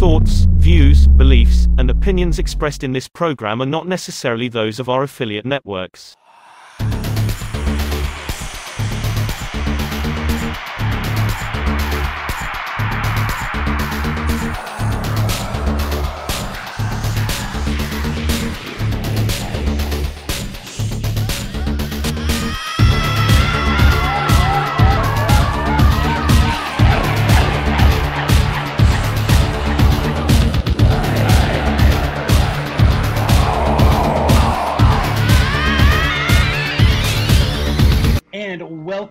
thoughts, views, beliefs, and opinions expressed in this program are not necessarily those of our affiliate networks.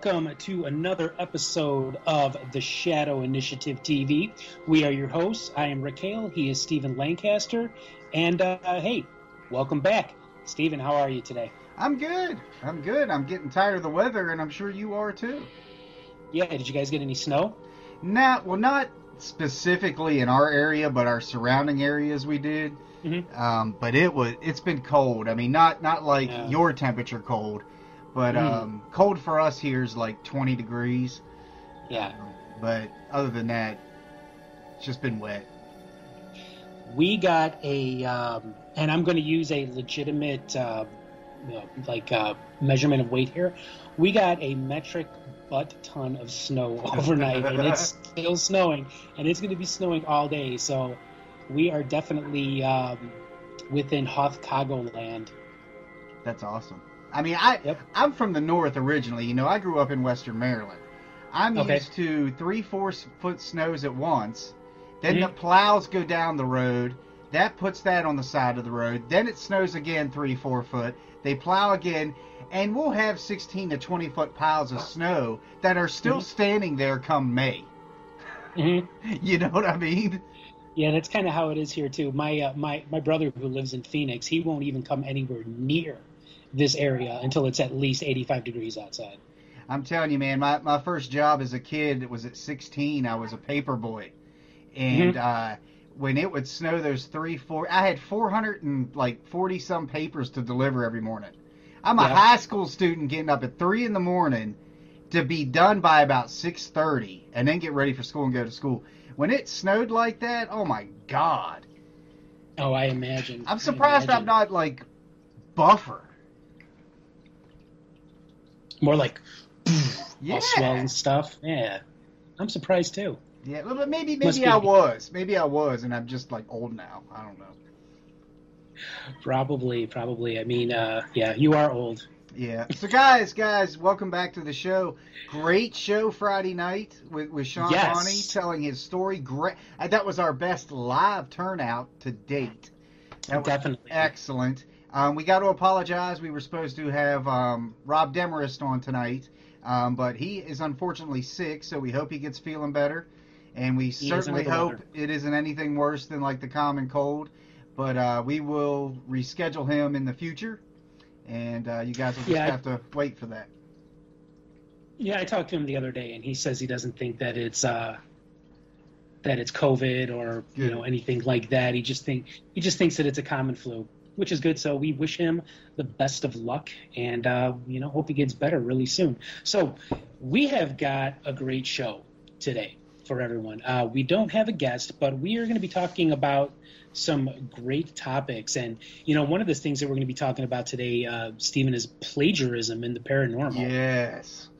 Welcome to another episode of the Shadow Initiative TV. We are your hosts. I am Rick Hale. He is Stephen Lancaster. And uh, hey, welcome back. Stephen, how are you today? I'm good. I'm good. I'm getting tired of the weather, and I'm sure you are too. Yeah, did you guys get any snow? Not well, not specifically in our area, but our surrounding areas we did. Mm-hmm. Um, but it was it's been cold. I mean, not not like Yeah. your temperature cold, but Mm. um, cold for us here is like 20 degrees. Yeah. But other than that, it's just been wet. We got a, um, and I'm going to use a legitimate, uh, like uh, measurement of weight here. We got a metric butt ton of snow overnight, and it's still snowing, and it's going to be snowing all day. So we are definitely um, within Hoth land. That's awesome. I mean, I Yep. I'm from the north originally. You know, I grew up in Western Maryland. I'm Okay. used to three, four foot snows at once. Then the Mhm. plows go down the road. That puts that on the side of the road. Then it snows again, three, four foot. They plow again, and we'll have 16 to 20 foot piles of snow that are still Mhm. standing there come May. hmm You know what I mean? Yeah, that's kind of how it is here too. My uh, my my brother who lives in Phoenix, he won't even come anywhere near this area until it's at least 85 degrees outside. I'm telling you, man, my, my first job as a kid was at 16. I was a paper boy. And uh, when it would snow those three, four, I had 400 and like 40 some papers to deliver every morning. I'm a Yeah. high school student getting up at 3 in the morning to be done by about 6.30 and then get ready for school and go to school. When it snowed like that, oh my God. Oh, I imagine. I'm I surprised I'm not like buffer. More like Yeah. all swell and stuff. Yeah, I'm surprised too. Yeah, well, but maybe maybe I was. Maybe I was, and I'm just like old now. I don't know. Probably, probably. I mean, uh, yeah, you are old. Yeah. So guys, guys, welcome back to the show. Great show Friday night with, with Sean Yes. Bonney telling his story. Great. Uh, that was our best live turnout to date. That Definitely. excellent. Um, we got to apologize. We were supposed to have um, Rob Demarest on tonight, um, but he is unfortunately sick. So we hope he gets feeling better, and we is certainly hope weather. it isn't anything worse than like the common cold. But uh, we will reschedule him in the future, and uh, you guys will just Yeah, I- have to wait for that. Yeah, I talked to him the other day, and he says he doesn't think that it's uh, that it's COVID or you know anything like that. He just think he just thinks that it's a common flu, which is good. So we wish him the best of luck, and uh, you know hope he gets better really soon. So we have got a great show today for everyone. Uh, we don't have a guest, but we are going to be talking about some great topics. And you know, one of the things that we're going to be talking about today, uh, Stephen, is plagiarism in the paranormal. Yes,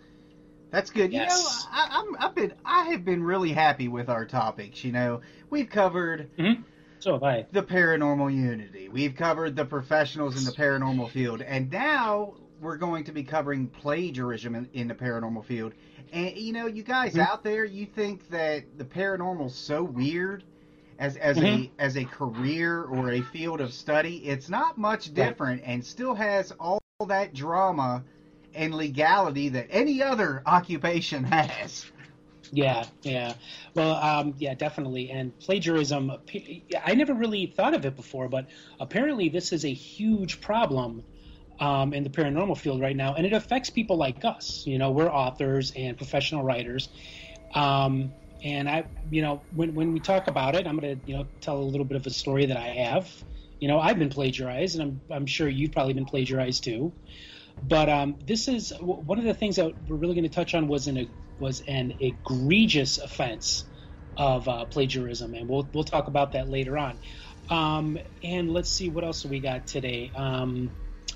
that's good. Yes. You know, I, I'm, I've been, I have been really happy with our topics. You know, we've covered So have I. the paranormal unity, we've covered the professionals in the paranormal field, and now we're going to be covering plagiarism in, in the paranormal field. And you know, you guys Mhm. out there, you think that the paranormal's so weird. As, as Mhm. a as a career or a field of study, it's not much different, and still has all that drama and legality that any other occupation has. Yeah, yeah. Well, um, yeah, definitely. And plagiarism, I never really thought of it before, but apparently this is a huge problem um, in the paranormal field right now, and it affects people like us. You know, we're authors and professional writers. Um, and I, you know, when, when we talk about it, I'm going to, you know, tell a little bit of a story that I have. You know, I've been plagiarized, and I'm, I'm sure you've probably been plagiarized too. But um, this is one of the things that we're really going to touch on was an was an egregious offense of uh, plagiarism, and we'll we'll talk about that later on. Um, and let's see what else we got today. Um,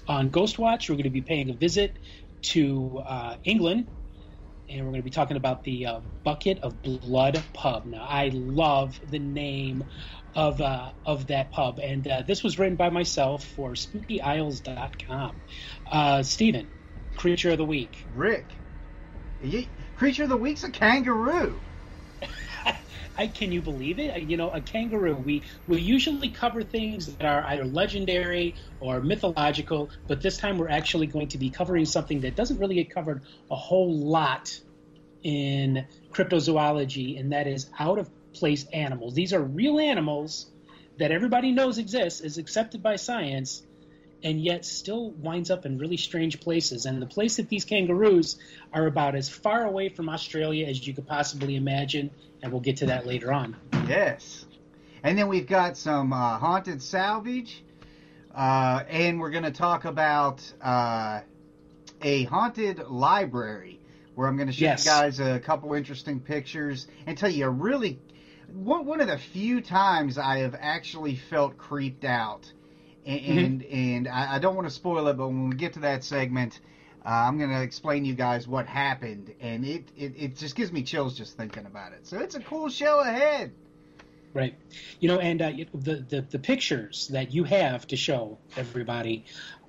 on Ghostwatch, we're going to be paying a visit to uh, England, and we're going to be talking about the uh, Bucket of Blood pub. Now, I love the name of uh, of that pub, and uh, this was written by myself for SpookyIsles.com. Uh, Stephen, creature of the week. Rick, you, creature of the week's a kangaroo. I, can you believe it? You know, a kangaroo. We we usually cover things that are either legendary or mythological, but this time we're actually going to be covering something that doesn't really get covered a whole lot in cryptozoology, and that is out of place animals. These are real animals that everybody knows exist, is accepted by science, and yet still winds up in really strange places. And the place that these kangaroos are about as far away from Australia as you could possibly imagine, and we'll get to that later on. Yes. And then we've got some uh, haunted salvage, uh, and we're going to talk about uh, a haunted library where I'm going to show yes. you guys a couple interesting pictures and tell you a really one, one of the few times I have actually felt creeped out and mm-hmm. and, I, I, don't want to spoil it, but when we get to that segment, uh, I'm going to explain to you guys what happened, and it, it it just gives me chills just thinking about it. So it's a cool show ahead. Right, you know, and uh, the, the the pictures that you have to show everybody,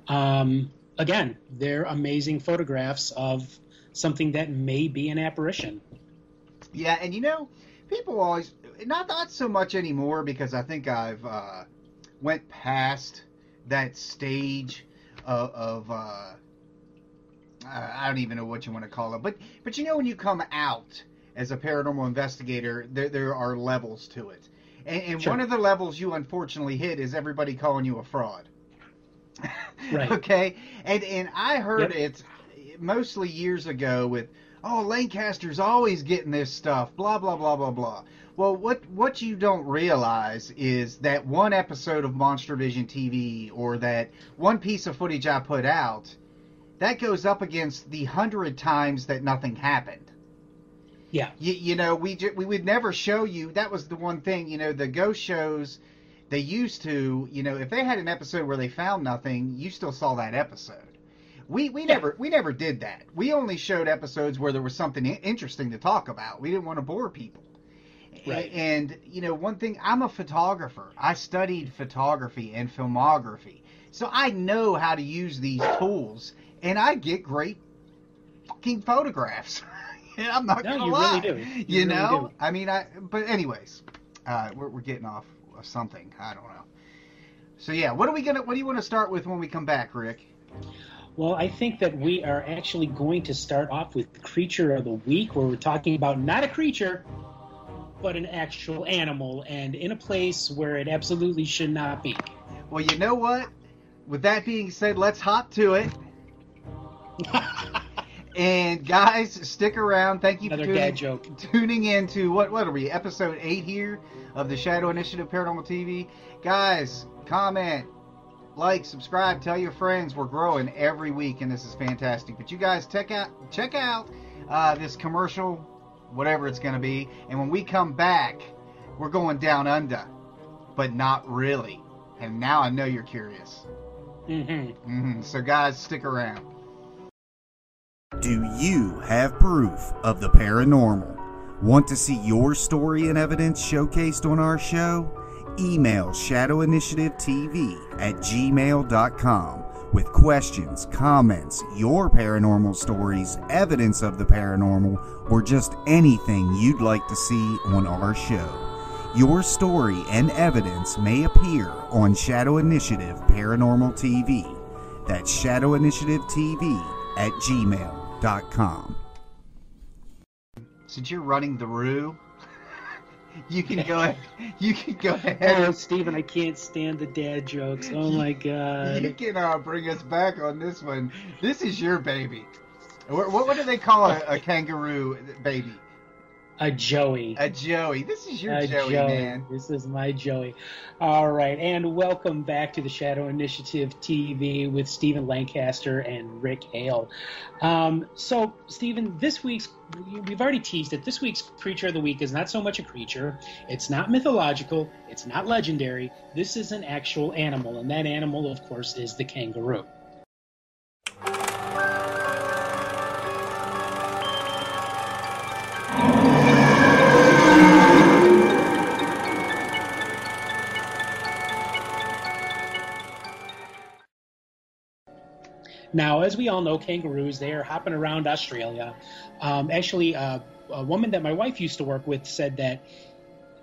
um, again, they're amazing photographs of something that may be an apparition. Yeah, and you know, people always not not so much anymore because I think I've uh, went past that stage of, of uh, I don't even know what you want to call it, but but you know when you come out as a paranormal investigator, there there are levels to it, and, and sure. one of the levels you unfortunately hit is everybody calling you a fraud. right. okay, and and I heard yep. it mostly years ago with oh Lancaster's always getting this stuff, blah blah blah blah blah. Well, what what you don't realize is that one episode of Monster Vision TV or that one piece of footage I put out, that goes up against the hundred times that nothing happened. Yeah. You, you know, we we would never show you. That was the one thing. You know, the ghost shows they used to. You know, if they had an episode where they found nothing, you still saw that episode. We we yeah. never we never did that. We only showed episodes where there was something interesting to talk about. We didn't want to bore people. Right. And you know, one thing I'm a photographer. I studied photography and filmography. So I know how to use these tools and I get great fucking photographs. I'm not no, gonna you lie. Really do. You, you know, really I mean, I. But anyways, uh, we're we're getting off of something. I don't know. So yeah, what are we gonna? What do you want to start with when we come back, Rick? Well, I think that we are actually going to start off with creature of the week, where we're talking about not a creature, but an actual animal, and in a place where it absolutely should not be. Well, you know what? With that being said, let's hop to it. and guys, stick around. Thank you Another for tuning, joke. tuning in to what what are we? Episode eight here of the Shadow Initiative Paranormal TV. Guys, comment, like, subscribe, tell your friends. We're growing every week, and this is fantastic. But you guys check out check out uh, this commercial, whatever it's going to be, and when we come back, we're going down under, but not really. And now I know you're curious. Mm-hmm. Mm-hmm. So guys, stick around. Do you have proof of the paranormal? Want to see your story and evidence showcased on our show? email shadowinitiativetv at gmail.com with questions, comments, your paranormal stories, evidence of the paranormal, or just anything you'd like to see on our show. Your story and evidence may appear on Shadow Initiative Paranormal TV. That's Shadow Initiative TV at gmail.com. Since you're running the Rue, you can go ahead. You can go ahead. Oh, Stephen, I can't stand the dad jokes. Oh my god. You can uh, bring us back on this one. This is your baby. What, what do they call a, a kangaroo baby? A Joey. A Joey. This is your Joey, Joey. man. This is my Joey. All right, and welcome back to the Shadow Initiative TV with Stephen Lancaster and Rick Hale. Um, so, Stephen, this week's we've already teased it. This week's creature of the week is not so much a creature. It's not mythological. It's not legendary. This is an actual animal, and that animal, of course, is the kangaroo. Now, as we all know, kangaroos, they are hopping around Australia. Um, actually, uh, a woman that my wife used to work with said that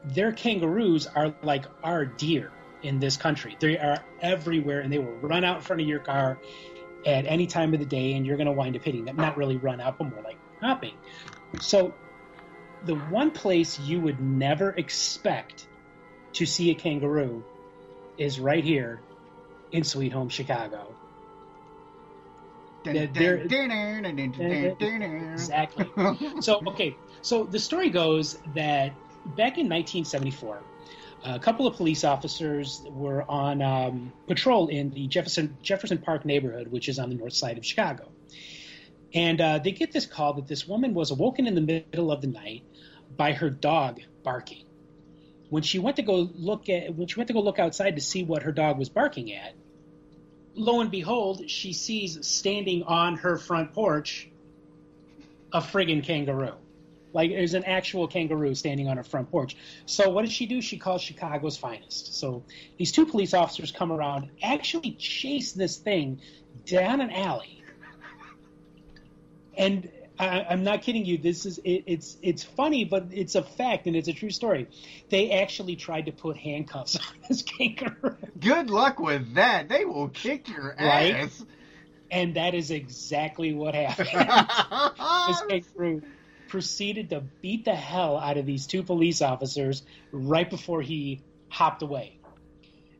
their kangaroos are like our deer in this country. They are everywhere and they will run out in front of your car at any time of the day and you're going to wind up hitting them. Not really run out, but more like hopping. So, the one place you would never expect to see a kangaroo is right here in Sweet Home Chicago. Exactly. so okay so the story goes that back in 1974 a couple of police officers were on um, patrol in the jefferson jefferson park neighborhood which is on the north side of chicago. And uh, they get this call that this woman was awoken in the middle of the night by her dog barking. When she went to go look at when she went to go look outside to see what her dog was barking at lo and behold she sees standing on her front porch a friggin' kangaroo. Like there's an actual kangaroo standing on her front porch. So what does she do? She calls Chicago's finest. So these two police officers come around, actually chase this thing down an alley. And I, I'm not kidding you. This is it, it's it's funny, but it's a fact and it's a true story. They actually tried to put handcuffs on this kangaroo. Good luck with that. They will kick your Right? ass. And that is exactly what happened. this kangaroo proceeded to beat the hell out of these two police officers right before he hopped away.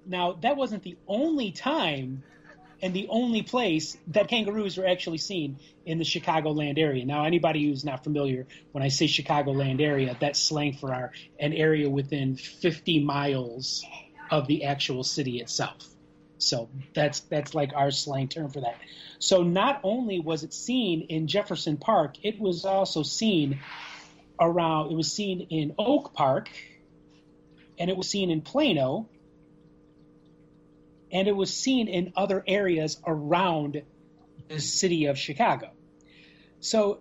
Now, that wasn't the only time and the only place that kangaroos were actually seen in the Chicagoland area. Now, anybody who's not familiar, when I say Chicagoland area, that's slang for our an area within 50 miles of the actual city itself. So that's that's like our slang term for that. So not only was it seen in Jefferson Park, it was also seen around. It was seen in Oak Park, and it was seen in Plano, and it was seen in other areas around the city of Chicago. So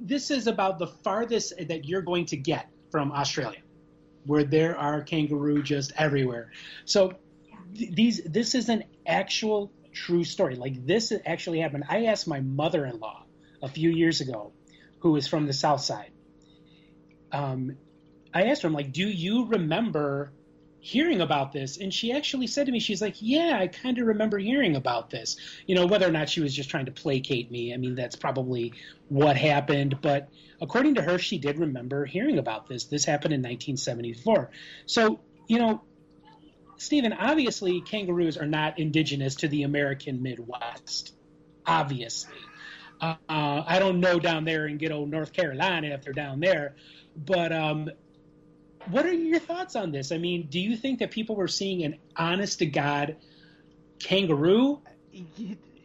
this is about the farthest that you're going to get from Australia, where there are kangaroo just everywhere. So th- these this is an actual true story. Like this actually happened. I asked my mother-in-law a few years ago, who is from the South Side. Um, I asked her, I'm like, do you remember hearing about this? And she actually said to me, she's like, yeah, I kind of remember hearing about this. You know, whether or not she was just trying to placate me, I mean, that's probably what happened. But according to her, she did remember hearing about this. This happened in 1974. So, you know, Stephen, obviously kangaroos are not indigenous to the American Midwest. Obviously. Uh, I don't know down there in good old North Carolina if they're down there, but um, what are your thoughts on this? I mean, do you think that people were seeing an honest to God kangaroo?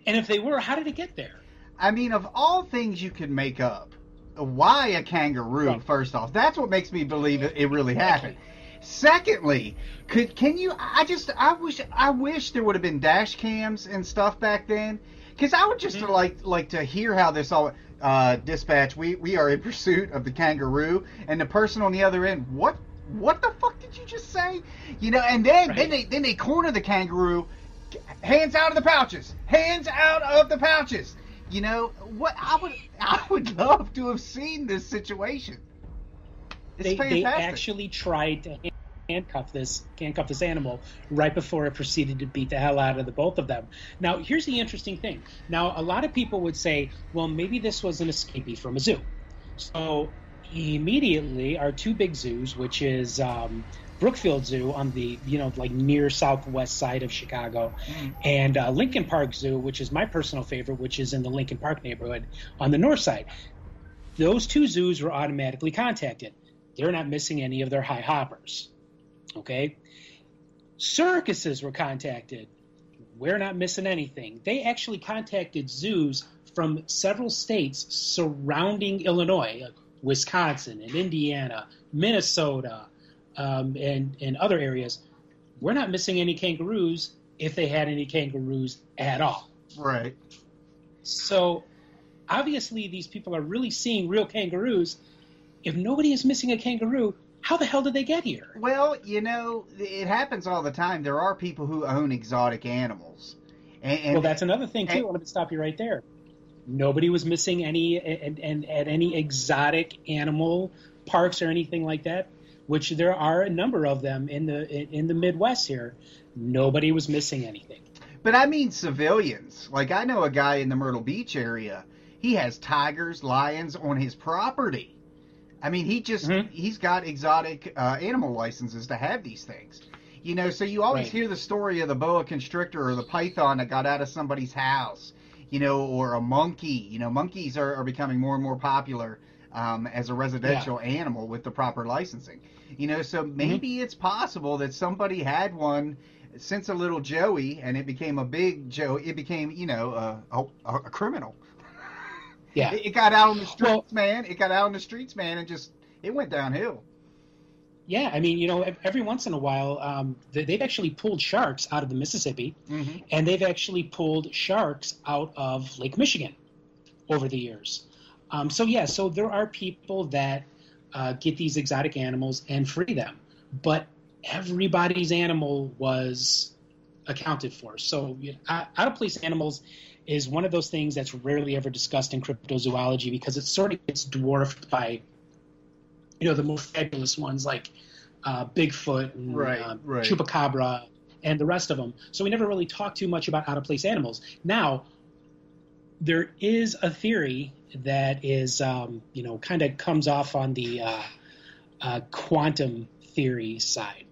And if they were, how did it get there? I mean, of all things you could make up, why a kangaroo? Right. First off, that's what makes me believe it, really happened. Secondly, could can you? I just I wish I wish there would have been dash cams and stuff back then, because I would just Mhm. like like to hear how this all. Uh, dispatch, we we are in pursuit of the kangaroo, and the person on the other end. What what the fuck did you just say? You know, and then then they then they corner the kangaroo. Hands out of the pouches. Hands out of the pouches. You know what? I would I would love to have seen this situation. It's They, fantastic. they actually tried to handcuff this handcuff this animal right before it proceeded to beat the hell out of the both of them. Now, here's the interesting thing. Now, a lot of people would say, well, maybe this was an escapee from a zoo. So immediately, our two big zoos, which is um, Brookfield Zoo on the you know like near southwest side of Chicago, Mm. and uh, Lincoln Park Zoo, which is my personal favorite, which is in the Lincoln Park neighborhood on the north side. those two zoos were automatically contacted. They're not missing any of their high hoppers. Okay? Circuses were contacted. We're not missing anything. They actually contacted zoos from several states surrounding Illinois, Wisconsin and Indiana, Minnesota, um, and, and other areas. We're not missing any kangaroos if they had any kangaroos at all. Right. So obviously, these people are really seeing real kangaroos. If nobody is missing a kangaroo, how the hell did they get here? Well, you know, it happens all the time. There are people who own exotic animals. And, and well, that's another thing too. and- I wanted to stop you right there. Nobody was missing any and, and at any exotic animal parks or anything like that, which there are a number of them in the in, the Midwest here. Nobody was missing anything. But I mean civilians. Like I know a guy in the Myrtle Beach area. He has tigers, lions on his property. I mean, he just Mhm. he's got exotic uh, animal licenses to have these things. You know, so you always Right. hear the story of the boa constrictor or the python that got out of somebody's house. You know, or a monkey. You know, monkeys are, are becoming more and more popular um, as a residential animal with the proper licensing. You know, so maybe it's possible that somebody had one since a little Joey, and it became a big Joe. It became, you know, a, a, a criminal. Yeah. It, it got out on the streets, Well- man. It got out on the streets, man, and just it went downhill. Yeah, I mean, you know, every once in a while, um, they- they've actually pulled sharks out of the Mississippi, Mm-hmm. and they've actually pulled sharks out of Lake Michigan over the years. Um, so yeah, so there are people that uh, get these exotic animals and free them, but everybody's animal was accounted for. So you know, out of place animals is one of those things that's rarely ever discussed in cryptozoology because it sort of gets dwarfed by you know the most fabulous ones like uh, Bigfoot and Right, um, right. Chupacabra and the rest of them. So we never really talk too much about out of place animals. Now, there is a theory that is, um, you know, kind of comes off on the uh, uh, quantum theory side.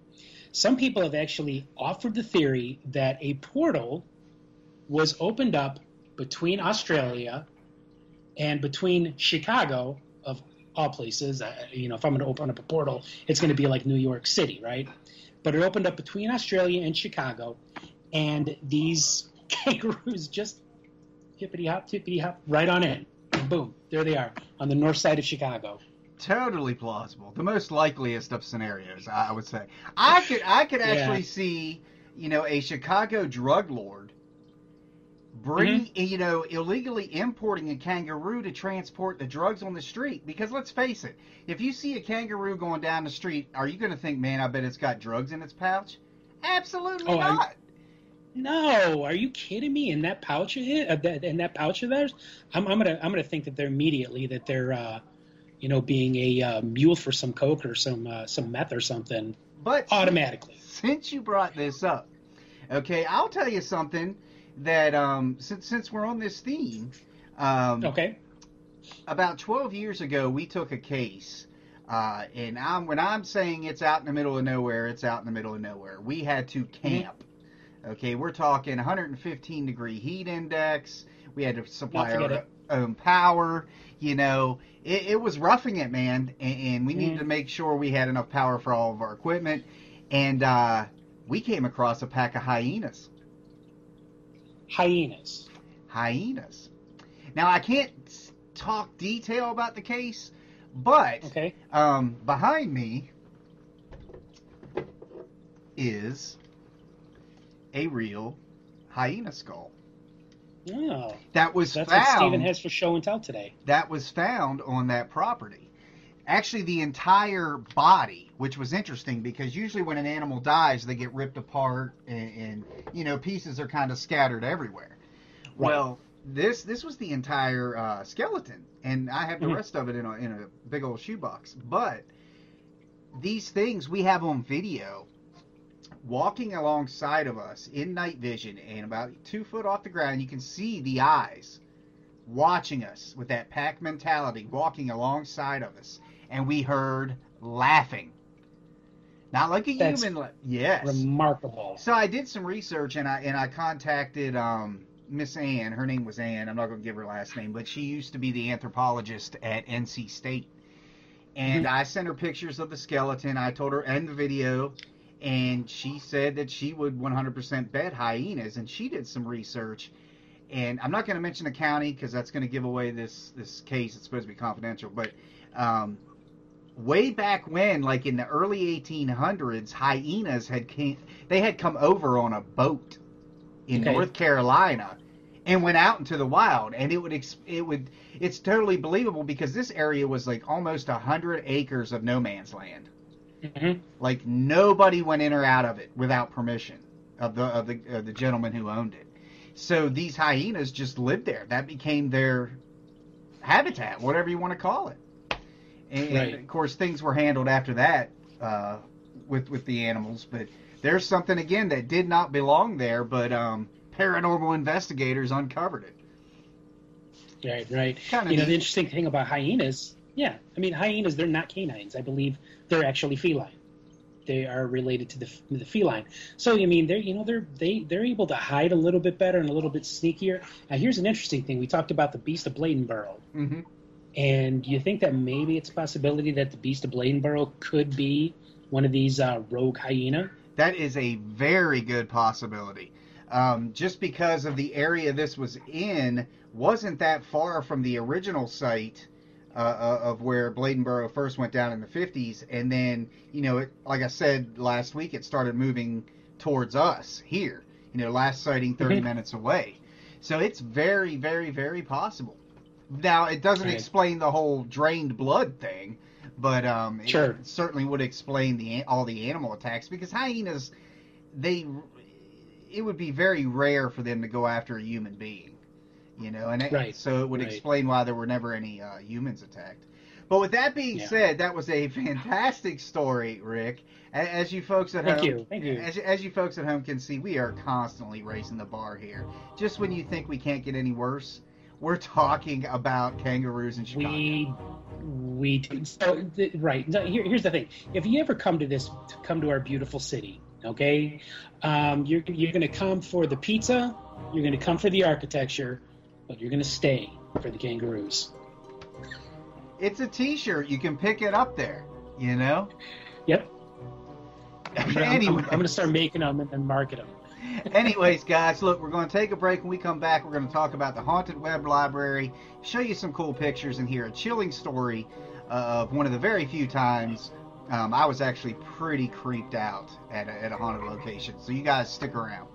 Some people have actually offered the theory that a portal was opened up between Australia and between Chicago, all places. Uh, you know, if I'm going to open up a portal, it's going to be like New York City, right? But it opened up between Australia and Chicago, and these kangaroos just hippity hop, tippity hop, right on in. Boom, there they are on the north side of Chicago. Totally plausible. The most likeliest of scenarios, I would say. I could I could Yeah. actually see, you know, a Chicago drug lord bring Mm-hmm. you know illegally importing a kangaroo to transport the drugs on the street because let's face it if you see a kangaroo going down the street are you going to think man i bet it's got drugs in its pouch absolutely Oh, I- not No, are you kidding me? In that pouch of it, uh, that, in that pouch of theirs, I'm, I'm gonna I'm gonna think that they're immediately that they're, uh, you know, being a uh, mule for some coke or some uh, some meth or something but automatically. since you brought this up, okay, I'll tell you something that um, since since we're on this theme, um, Okay. about 12 years ago, we took a case, uh, and I'm when I'm saying it's out in the middle of nowhere, it's out in the middle of nowhere. We had to camp. Okay, we're talking 115 degree heat index. We had to supply our it. own power. You know, it, it was roughing it, man, and, and we needed Mhm. to make sure we had enough power for all of our equipment. And uh, we came across a pack of hyenas. Hyenas. Hyenas. Now I can't talk detail about the case, but Okay. um, behind me is a real hyena skull Oh, that was that's what Stephen found. has for show and tell today. that was found on that property. Actually, the entire body, which was interesting because usually when an animal dies, they get ripped apart and, and you know pieces are kind of scattered everywhere. Right. Well, this this was the entire uh, skeleton, and I have the Mhm. rest of it in a in a big old shoebox. But these things we have on video walking alongside of us in night vision and about two foot off the ground you can see the eyes watching us with that pack mentality walking alongside of us and we heard laughing not like a That's human la- yes Remarkable. so I did some research and I and I contacted um, Miss Ann. Her name was Ann. I'm not going to give her last name, but she used to be the anthropologist at NC State. And I sent her pictures of the skeleton. I told her and the video, and she said that she would 100% bet hyenas. And she did some research, and I'm not going to mention the county because that's going to give away this this case. It's supposed to be confidential, but um, way back when, like in the early 1800s, hyenas had came, they had come over on a boat in Okay. North Carolina and went out into the wild, and it would it would it's totally believable because this area was like almost a hundred acres of no man's land. Mhm. Like nobody went in or out of it without permission of the of the of the gentleman who owned it. So these hyenas just lived there. That became their habitat, whatever you want to call it. And, Right. of course, things were handled after that uh, with with the animals. But there's something again that did not belong there, but um, paranormal investigators uncovered it. Right, right. Kinda you know, neat. the interesting thing about hyenas, yeah, I mean, hyenas, they're not canines. I believe they're actually feline. They are related to the the feline. So, I mean, they're you know they're they they're able to hide a little bit better and a little bit sneakier. Now, here's an interesting thing. We talked about the beast of Bladenboro, hmm and do you think that maybe it's a possibility that the beast of Bladenboro could be one of these uh, rogue hyena? That is a very good possibility. Um, just because of the area this was in wasn't that far from the original site uh, uh, of where Bladenboro first went down in the 50s, and then you know, it, like I said last week, it started moving towards us here. You know, last sighting 30 Mhm. minutes away. So it's very, very, very possible. Now it doesn't Right. explain the whole drained blood thing, but um, it Sure. certainly would explain the all the animal attacks because hyenas, they, it would be very rare for them to go after a human being, you know, and it, Right. so it would Right. explain why there were never any uh, humans attacked. But with that being Yeah. said, that was a fantastic story, Rick. As you folks at Thank home, you, thank you. As, as you folks at home can see, we are constantly raising the bar here. Just when you think we can't get any worse, we're talking about kangaroos in Chicago. We we do. So th- right. So here, here's the thing. If you ever come to this, come to our beautiful city, okay, um, you're you're going to come for the pizza, you're going to come for the architecture, but you're going to stay for the kangaroos. It's a T-shirt. You can pick it up there. You know. Yep. I'm, gonna- I'm- I'm, going to start making them and then market them. Anyways, guys, look, we're going to take a break. When we come back, we're going to talk about the haunted Webb library, show you some cool pictures, and hear a chilling story of one of the very few times um, I was actually pretty creeped out at a, at a haunted location. So you guys stick around.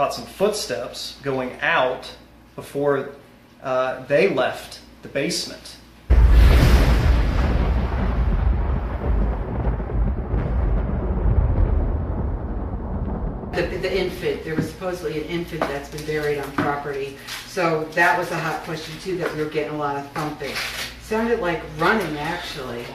Caught some footsteps going out before uh, they left the basement. The, the infant, there was supposedly an infant that's been buried on property. So that was a hot question too, that we were getting a lot of thumping. Sounded like running actually.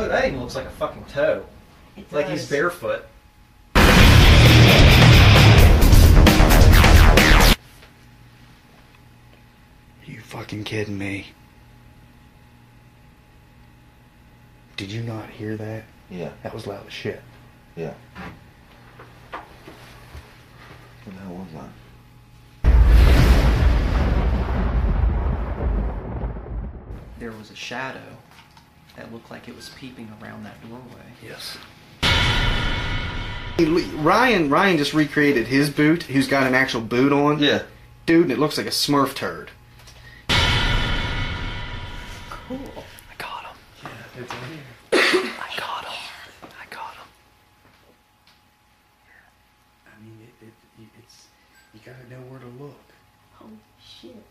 Look, that even looks like a fucking toe. It Like he's does. barefoot. You fucking kidding me? Did you not hear that? Yeah, That was loud as shit. yeah. What the hell was that? There was a shadow that looked like it was peeping around that doorway. Yes. Ryan Ryan just recreated his boot. Who's got an actual boot on? Yeah. Dude, and it looks like a Smurf turd. Cool. I got him. Yeah, it's in here. I got him. I got him. I mean, it, it, it's you gotta know where to look. Oh shit.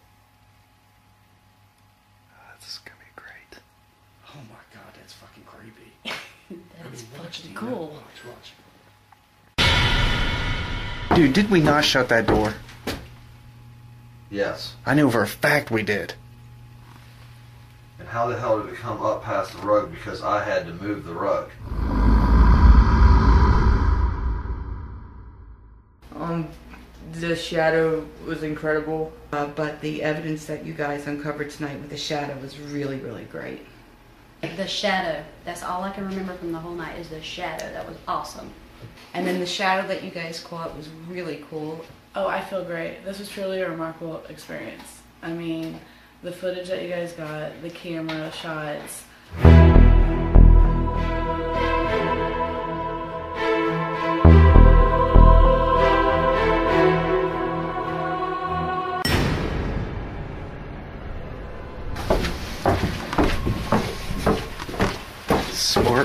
Ah, this is gonna be great. Oh my god, that's fucking creepy. That's I mean, watch fucking the- cool. Watch, watch. Dude, did we not shut that door? Yes. I knew for a fact we did. And how the hell did it come up past the rug because I had to move the rug? Um, the shadow was incredible. Uh, but the evidence that you guys uncovered tonight with the shadow was really, really great. The shadow. That's all I can remember from the whole night is the shadow. That was awesome. And then the shadow that you guys caught was really cool. Oh, I feel great. This was truly a remarkable experience. I mean, the footage that you guys got, the camera shots.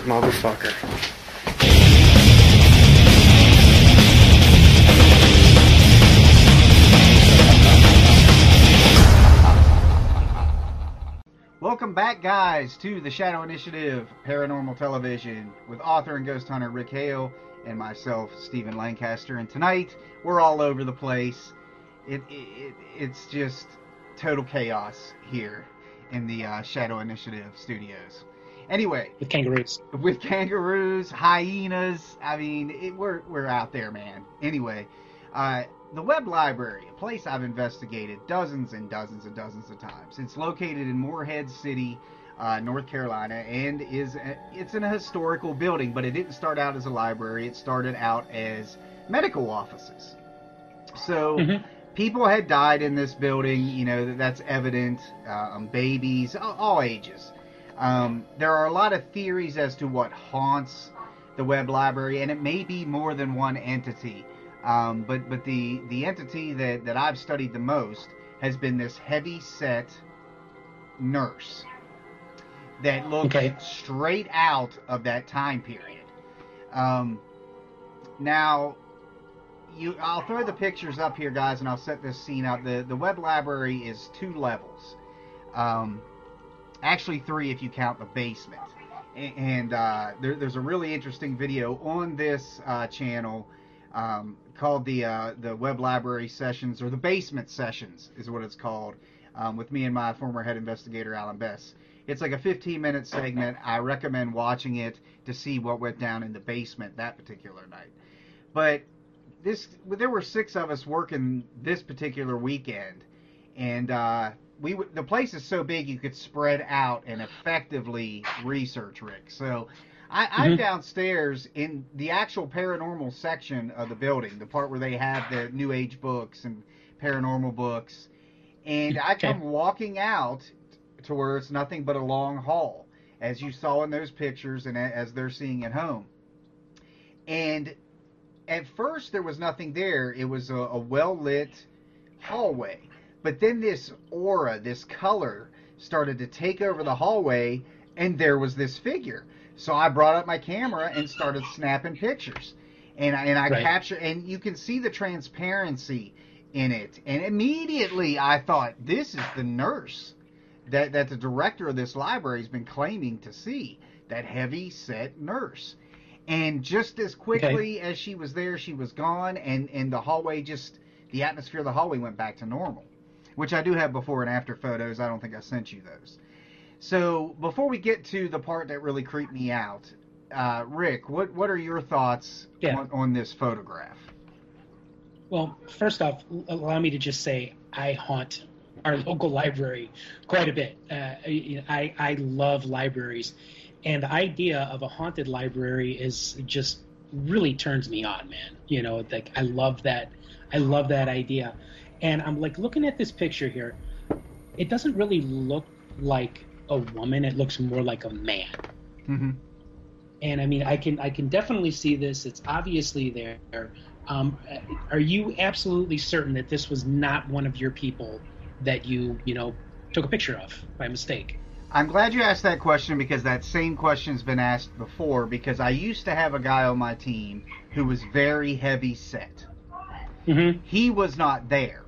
Motherfucker. Welcome back, guys, to the Shadow Initiative Paranormal Television with author and ghost hunter Rick Hale and myself, Stephen Lancaster. And tonight, we're all over the place. It, it, it it's just total chaos here in the uh, Shadow Initiative studios. Anyway, with kangaroos. with kangaroos, hyenas. I mean, it, we're we're out there, man. Anyway, uh, the Webb Library, a place I've investigated dozens and dozens and dozens of times. It's located in Morehead City, uh, North Carolina, and is a, it's in a historical building. But it didn't start out as a library. It started out as medical offices. So. Mhm. People had died in this building, you know, that's evident. Um, babies, all, all ages. Um, there are a lot of theories as to what haunts the Webb library, and it may be more than one entity. Um, but but the the entity that, that I've studied the most has been this heavy set nurse that looks Okay. straight out of that time period. Um, now, you I'll throw the pictures up here, guys, and I'll set this scene up. The the Webb library is two levels. Um, actually three if you count the basement. And uh, there, there's a really interesting video on this uh, channel um, called the uh, the Webb Library Sessions or the Basement Sessions is what it's called, um, with me and my former head investigator Alan Bess. It's like a 15 minute segment. I recommend watching it to see what went down in the basement that particular night. But this there were six of us working this particular weekend, and uh, we w- the place is so big you could spread out and effectively research Rick. So I, I'm Mhm. downstairs in the actual paranormal section of the building, the part where they have the New Age books and paranormal books, and I come walking out to where it's nothing but a long hall, as you saw in those pictures and as they're seeing at home. And at first there was nothing there. It was a, a well lit hallway. But then this aura, this color, started to take over the hallway, and there was this figure. So I brought up my camera and started snapping pictures. And I, and I Right. capture, and you can see the transparency in it. And immediately I thought, this is the nurse that, that the director of this library has been claiming to see. That heavy set nurse. And just as quickly as she was there, she was gone, and, and the hallway just, the atmosphere of the hallway went back to normal. Which I do have before and after photos. I don't think I sent you those. So before we get to the part that really creeped me out, uh, Rick, what, what are your thoughts Yeah. on, on this photograph? Well, first off, allow me to just say I haunt our local library quite a bit. Uh, I, I love libraries, and the idea of a haunted library is just really turns me on, man. You know, like I love that. I love that idea, and I'm like looking at this picture here. It doesn't really look like a woman. It looks more like a man Mm-hmm. and I mean, I can I can definitely see this. It's obviously there. Um, are you absolutely certain that this was not one of your people that you you know took a picture of by mistake? I'm glad you asked that question because that same question's been asked before. Because I used to have a guy on my team who was very heavy set. Mm-hmm. He was not there.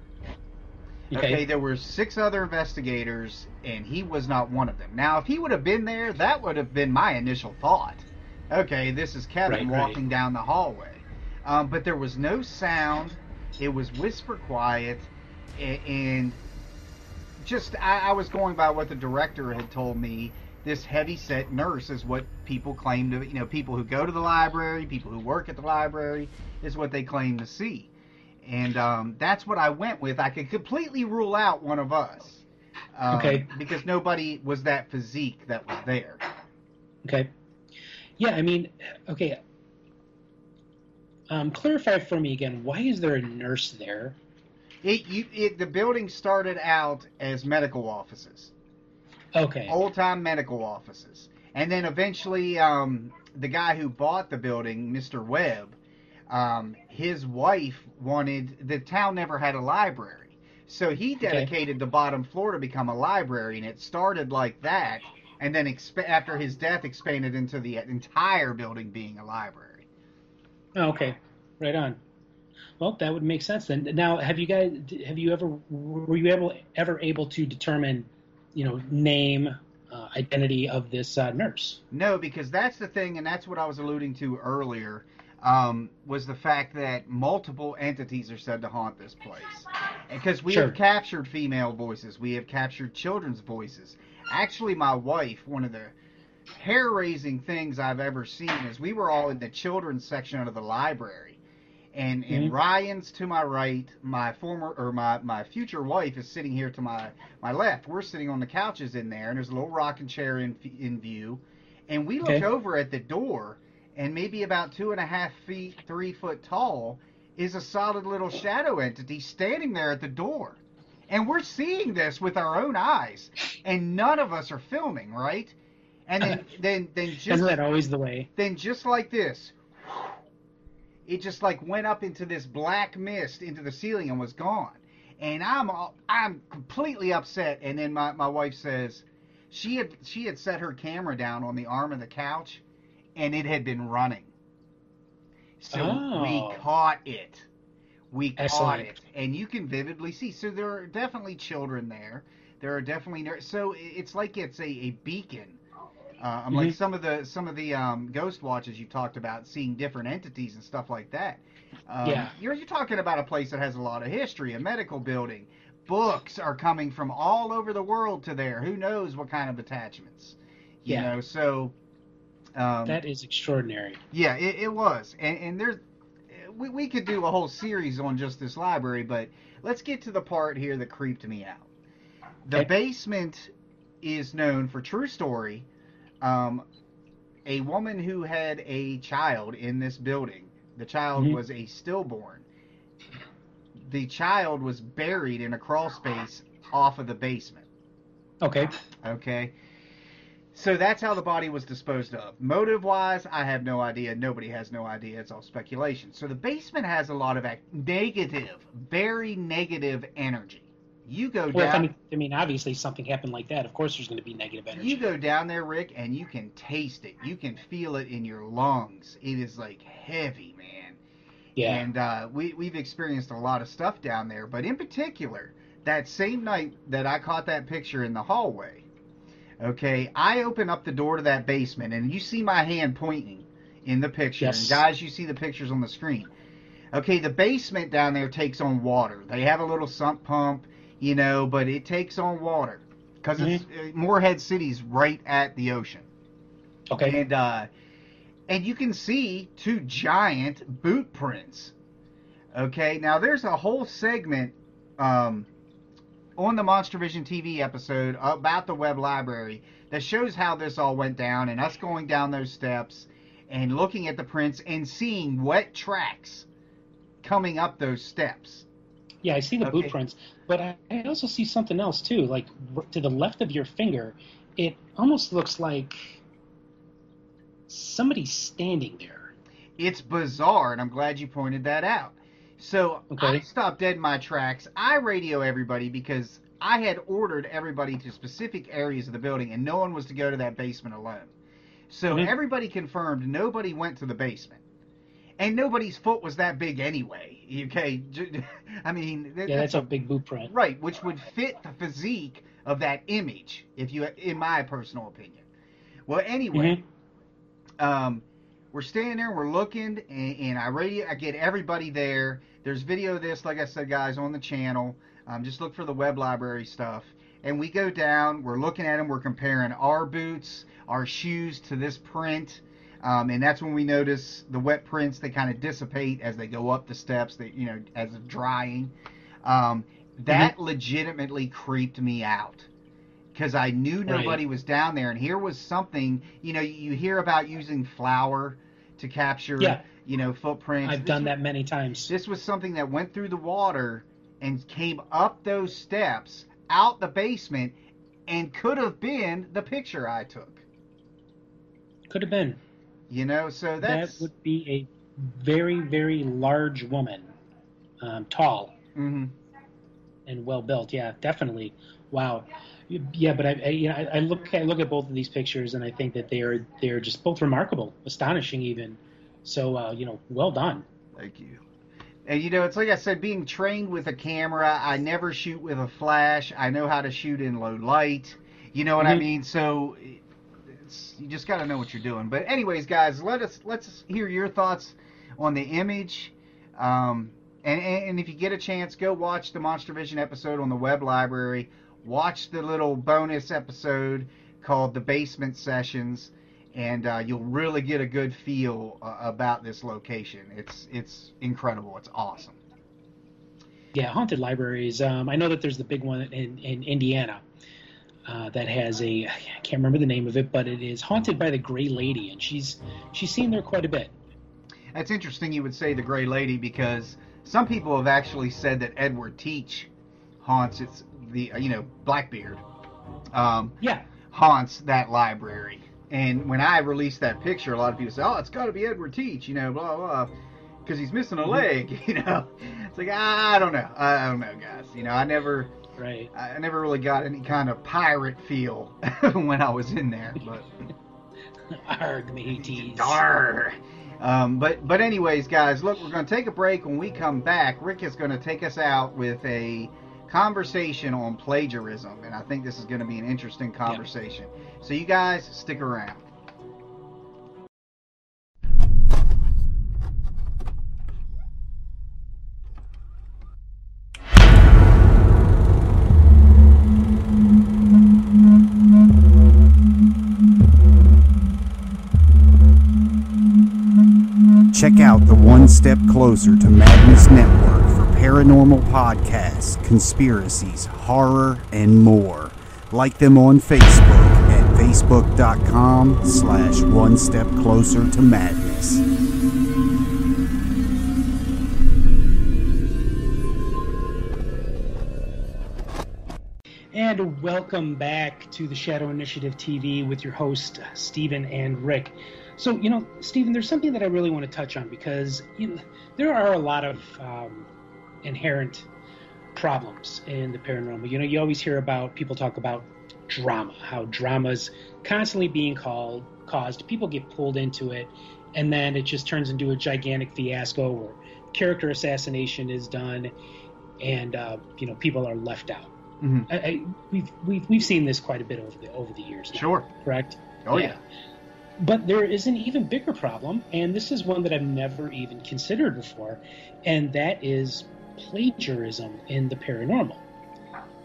Okay. Okay, there were six other investigators, and he was not one of them. Now, if he would have been there, that would have been my initial thought. Okay, this is Kevin Right, right. walking down the hallway. um, but there was no sound. It was whisper quiet, and just I, I was going by what the director had told me. This heavy set nurse is what people claim to, you know, people who go to the library, people who work at the library, is what they claim to see. And um, that's what I went with. I could completely rule out one of us. Um, Okay. Because nobody was that physique that was there. Okay. Yeah, I mean, okay. Um, clarify for me again. Why is there a nurse there? It, you, it, the building started out as medical offices. Okay. Old time medical offices. And then eventually, um, the guy who bought the building, Mr. Webb, um, his wife wanted, the town never had a library. So he dedicated the bottom floor to become a library, and it started like that. And then exp- after his death, expanded into the entire building being a library. Oh, okay. Right on. Well, that would make sense then. Now, have you guys have you ever were you able ever able to determine, you know, name, uh, identity of this uh, nurse? No, because that's the thing, and that's what I was alluding to earlier, um, was the fact that multiple entities are said to haunt this place. Because we Sure. have captured female voices, we have captured children's voices. Actually, my wife, one of the hair raising things I've ever seen is we were all in the children's section of the library. And, and Mhm. Ryan's to my right, my former or my, my future wife is sitting here to my, my left. We're sitting on the couches in there, and there's a little rocking chair in in view. And we look Okay. over at the door, and maybe about two and a half feet, three foot tall, is a solid little shadow entity standing there at the door. And we're seeing this with our own eyes, and none of us are filming, right? And then, then, then just Isn't that always the way? then just like this, it just like went up into this black mist into the ceiling and was gone. And I'm all, I'm completely upset. And then my, my wife says she had she had set her camera down on the arm of the couch, and it had been running. So Oh. we caught it. We caught Excellent. it, and you can vividly see. So there are definitely children there. There are definitely ner- so it's like it's a, a beacon. Uh, I'm like Mhm. some of the some of the um, ghost watches you talked about, seeing different entities and stuff like that. Um, Yeah. you're you're talking about a place that has a lot of history, a medical building. Books are coming from all over the world to there. Who knows what kind of attachments? You Yeah. know, so um, That is extraordinary. yeah, it, it was, and, and there's we, we could do a whole series on just this library, but let's get to the part here that creeped me out. The Okay. basement is known for true story. Um, a woman who had a child in this building. The child Mhm. was a stillborn. The child was buried in a crawl space off of the basement. Okay. Okay. So that's how the body was disposed of. Motive wise, I have no idea. Nobody has no idea. It's all speculation. So the basement has a lot of ac- negative, very negative energy. You go Well, if, I down. mean, I mean, obviously something happened like that. Of course, there's going to be negative energy. You go down there, Rick, and you can taste it. You can feel it in your lungs. It is like heavy, man. yeah. And uh, we we've experienced a lot of stuff down there, but in particular, that same night that I caught that picture in the hallway, okay, I open up the door to that basement, and you see my hand pointing in the picture. Yes. And guys, you see the pictures on the screen. Okay, the basement down there takes on water. They have a little sump pump, you know, but it takes on water because it's uh, Morehead City's right at the ocean. okay. And uh, and you can see two giant boot prints. Okay, now there's a whole segment um, on the Monster Vision TV episode about the Webb library that shows how this all went down and us going down those steps and looking at the prints and seeing wet tracks coming up those steps. Yeah, I see the Okay. boot prints, but I, I also see something else too. Like to the left of your finger, it almost looks like somebody's standing there. It's bizarre, and I'm glad you pointed that out. So Okay. I stopped dead in my tracks. I radio everybody because I had ordered everybody to specific areas of the building, and no one was to go to that basement alone. So Mhm. everybody confirmed nobody went to the basement, and nobody's foot was that big anyway. Okay, I mean, Yeah, that's a big boot print. right, which would fit the physique of that image, if you, in my personal opinion. Well, anyway, Mm-hmm. um, we're standing there, we're looking, and, and I radio, I get everybody there. There's video of this, like I said, guys, on the channel. Um, just look for the Webb library stuff. And we go down, we're looking at them, we're comparing our boots, our shoes to this print. Um, and that's when we notice the wet prints, they kind of dissipate as they go up the steps, they, you know, as of drying. Um, that Mm-hmm. legitimately creeped me out because I knew Right. nobody was down there. And here was something, you know, you hear about using flour to capture, Yeah. you know, footprints. I've This done was- that many times. This was something that went through the water and came up those steps, out the basement, and could have been the picture I took. Could have been. You know, so that's That would be a very, very large woman, um, tall mhm. and well built. Yeah, definitely. Wow. Yeah, but I, I, you know, I I look, I look at both of these pictures, and I think that they are, they are just both remarkable, astonishing, even. So, uh, you know, well done. Thank you. And you know, it's like I said, being trained with a camera, I never shoot with a flash. I know how to shoot in low light. You know what I Mhm. mean? So it's, you just got to know what you're doing. But anyways, guys, let us let's hear your thoughts on the image. Um, and and if you get a chance, go watch the Monster Vision episode on the Webb library. Watch the little bonus episode called the Basement Sessions and uh, you'll really get a good feel uh, about this location. It's it's incredible. It's awesome. Yeah, haunted libraries. Um, I know that there's the big one in, in Indiana uh, that has a I can't remember the name of it, but it is haunted by the Gray Lady, and she's she's seen there quite a bit. That's interesting you would say the Gray Lady because some people have actually said that Edward Teach haunts it's the uh, you know Blackbeard. Um, Yeah, haunts that library. And when I released that picture, a lot of people say, "Oh, it's got to be Edward Teach," you know, blah blah, because he's missing a leg. You know, it's like I don't know, I don't know, guys. You know, I never, right. I never really got any kind of pirate feel when I was in there. But Arg, mateys. Darr. Um, but but anyways, guys, look, we're going to take a break. When we come back, Rick is going to take us out with a conversation on plagiarism, and I think this is going to be an interesting conversation. So you guys stick around. Check out the One Step Closer to Madness Network for paranormal podcasts, conspiracies, horror, and more. Like them on Facebook at facebook.com slash one step closer to madness. And welcome back to the Shadow Initiative TV with your host, Stephen and Rick. So, you know, Stephen, there's something that I really want to touch on because you know, there are a lot of um, inherent problems in the paranormal. You know, you always hear about people talk about drama, how drama's constantly being called, caused, people get pulled into it, and then it just turns into a gigantic fiasco where character assassination is done and, uh, you know, people are left out. Mhm. I, I, we've, we've we've seen this quite a bit over the over the years. now, Sure. correct? Oh yeah. But there is an even bigger problem, and this is one that I've never even considered before, and that is plagiarism in the paranormal.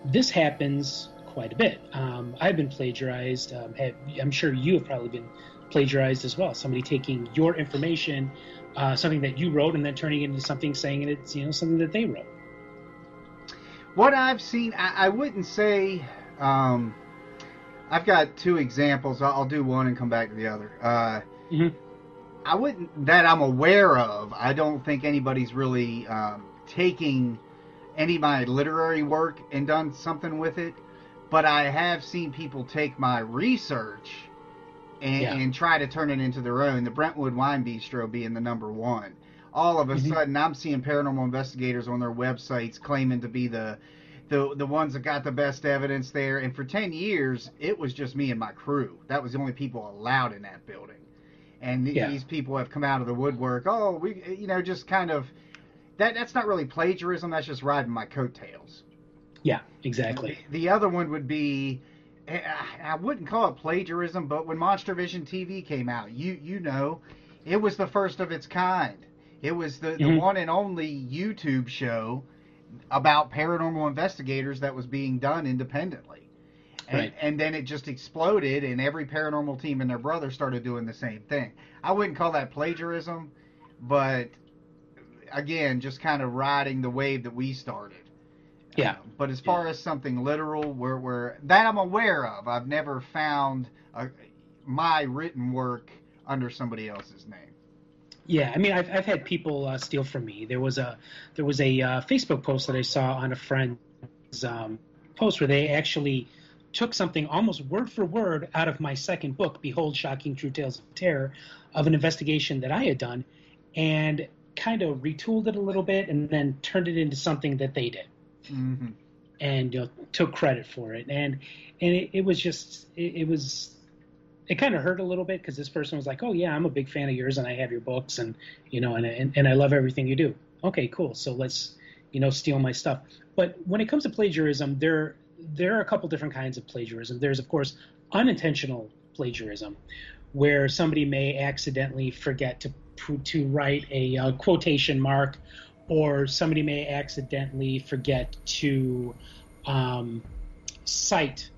This happens quite a bit. Um, I've been plagiarized. Um, have, I'm sure you have probably been plagiarized as well. Somebody taking your information, uh, something that you wrote, and then turning it into something saying it's you know something that they wrote. What I've seen, I, I wouldn't say. Um, I've got two examples. I'll, I'll do one and come back to the other. Uh, Mhm. I wouldn't that I'm aware of. I don't think anybody's really um, taking any of my literary work and done something with it. But I have seen people take my research and, Yeah. and try to turn it into their own. The Brentwood Wine Bistro being the number one. All of a Mhm. sudden, I'm seeing paranormal investigators on their websites claiming to be the the the ones that got the best evidence there. And for ten years, it was just me and my crew. That was the only people allowed in that building. And th- Yeah. these people have come out of the woodwork. Oh, we, you know, just kind of that. That's not really plagiarism. That's just riding my coattails. Yeah, exactly. The other one would be, I wouldn't call it plagiarism, but when Monster Vision TV came out, you you know, It was the first of its kind. It was the, the Mhm. one and only YouTube show about paranormal investigators that was being done independently. And, Right. and then it just exploded, and every paranormal team and their brother started doing the same thing. I wouldn't call that plagiarism, but again, just kind of riding the wave that we started. Yeah. Uh, but as far as something literal, where where that I'm aware of, I've never found a, my written work under somebody else's name. Yeah, I mean, I've, I've had people uh, steal from me. There was a there was a uh, Facebook post that I saw on a friend's um, post where they actually took something almost word for word out of my second book, Behold, Shocking True Tales of Terror, of an investigation that I had done, and kind of retooled it a little bit, and then turned it into something that they did, Mm-hmm. and you know, took credit for it. And and it, it was just it, it was it kind of hurt a little bit because this person was like, "Oh yeah, I'm a big fan of yours, and I have your books, and you know, and, and and I love everything you do." Okay, cool. So let's you know steal my stuff. But when it comes to plagiarism, there there are a couple different kinds of plagiarism. There's of course unintentional plagiarism, where somebody may accidentally forget to to write a uh, quotation mark, or somebody may accidentally forget to um, cite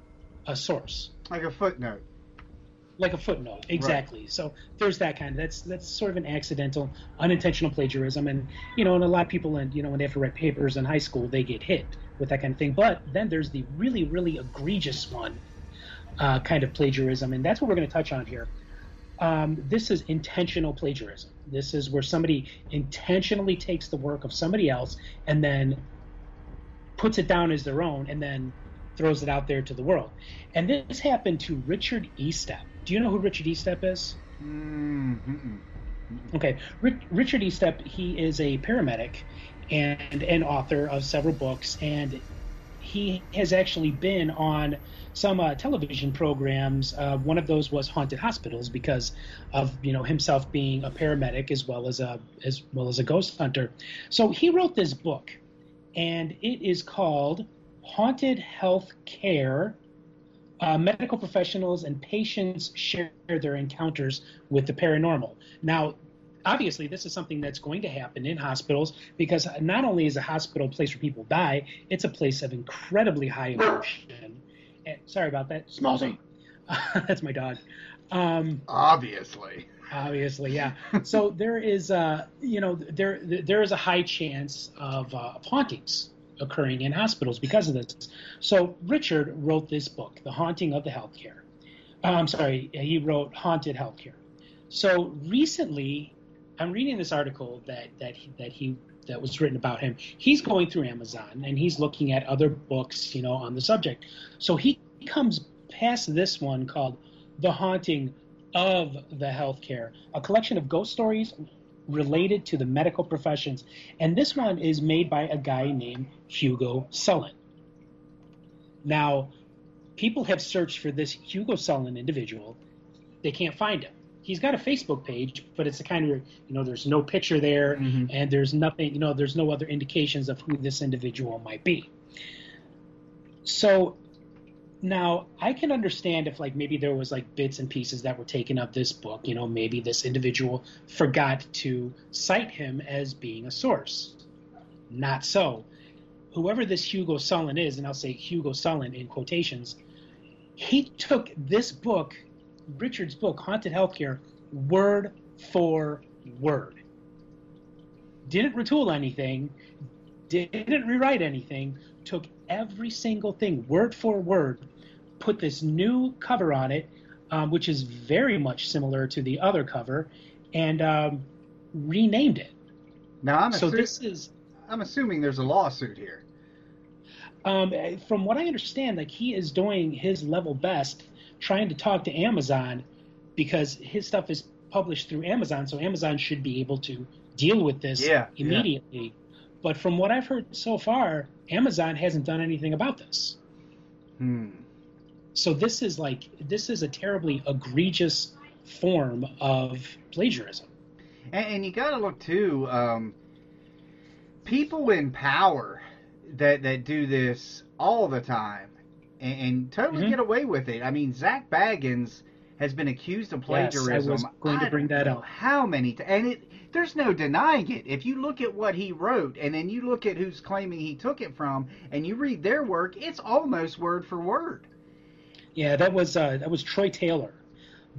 a source. Like a footnote. like a footnote exactly. So there's that kind of that's that's sort of an accidental unintentional plagiarism and you know and a lot of people and you know when they have to write papers in high school they get hit with that kind of thing. But then there's the really really egregious one uh, kind of plagiarism and that's what we're going to touch on here. Um, this is intentional plagiarism this is where somebody intentionally takes the work of somebody else and then puts it down as their own and then throws it out there to the world. And this happened to Richard Estep. Do you know who Richard Estep is? Mm-hmm. Okay, Rich, Richard Estep, he is a paramedic and an author of several books, and he has actually been on some uh, television programs. Uh, one of those was Haunted Hospitals because of you know himself being a paramedic as well as a as well as a ghost hunter. So he wrote this book, and it is called Haunted Health Care. Uh, medical professionals and patients share their encounters with the paranormal. Now, obviously, this is something that's going to happen in hospitals because not only is a hospital a place where people die, it's a place of incredibly high emotion. And, sorry about that, Smallsy. that's my dog. Um, Obviously. obviously, yeah. so there is, uh, you know, there there is a high chance of, uh, hauntings occurring in hospitals because of this. So Richard wrote this book, The Haunting of the Healthcare. Uh, I'm sorry, he wrote Haunted Healthcare. So recently, I'm reading this article that that he, that he that was written about him. He's going through Amazon and he's looking at other books, you know, on the subject. So he comes past this one called The Haunting of the Healthcare, a collection of ghost stories related to the medical professions. And this one is made by a guy named Hugo Sullen. Now, people have searched for this Hugo Sullen individual. They can't find him. He's got a Facebook page, but it's a kind of, you know, there's no picture there mm-hmm. and there's nothing, you know, there's no other indications of who this individual might be. So now I can understand if like maybe there was like bits and pieces that were taken of this book, you know, maybe this individual forgot to cite him as being a source. Not so. Whoever this Hugo Sullen is, and I'll say Hugo Sullen in quotations, he took this book, Richard's book, Haunted Healthcare, word for word. Didn't retool anything, didn't rewrite anything, took every single thing word for word, put this new cover on it, um, which is very much similar to the other cover, and um, renamed it. Now I'm so assu- this is I'm assuming there's a lawsuit here. um, from what I understand, like he is doing his level best trying to talk to Amazon because his stuff is published through Amazon, so Amazon should be able to deal with this Yeah, yeah. immediately. But from what I've heard so far, Amazon hasn't done anything about this. Hmm. So this is like this is a terribly egregious form of plagiarism. And, and you got to look too. Um, people in power that that do this all the time and, and totally Mhm. get away with it. I mean, Zak Bagans has been accused of plagiarism. Yes, I was going to bring that up. How many? T- and it there's no denying it. If you look at what he wrote, and then you look at who's claiming he took it from, and you read their work, it's almost word for word. Yeah, that was uh, that was Troy Taylor.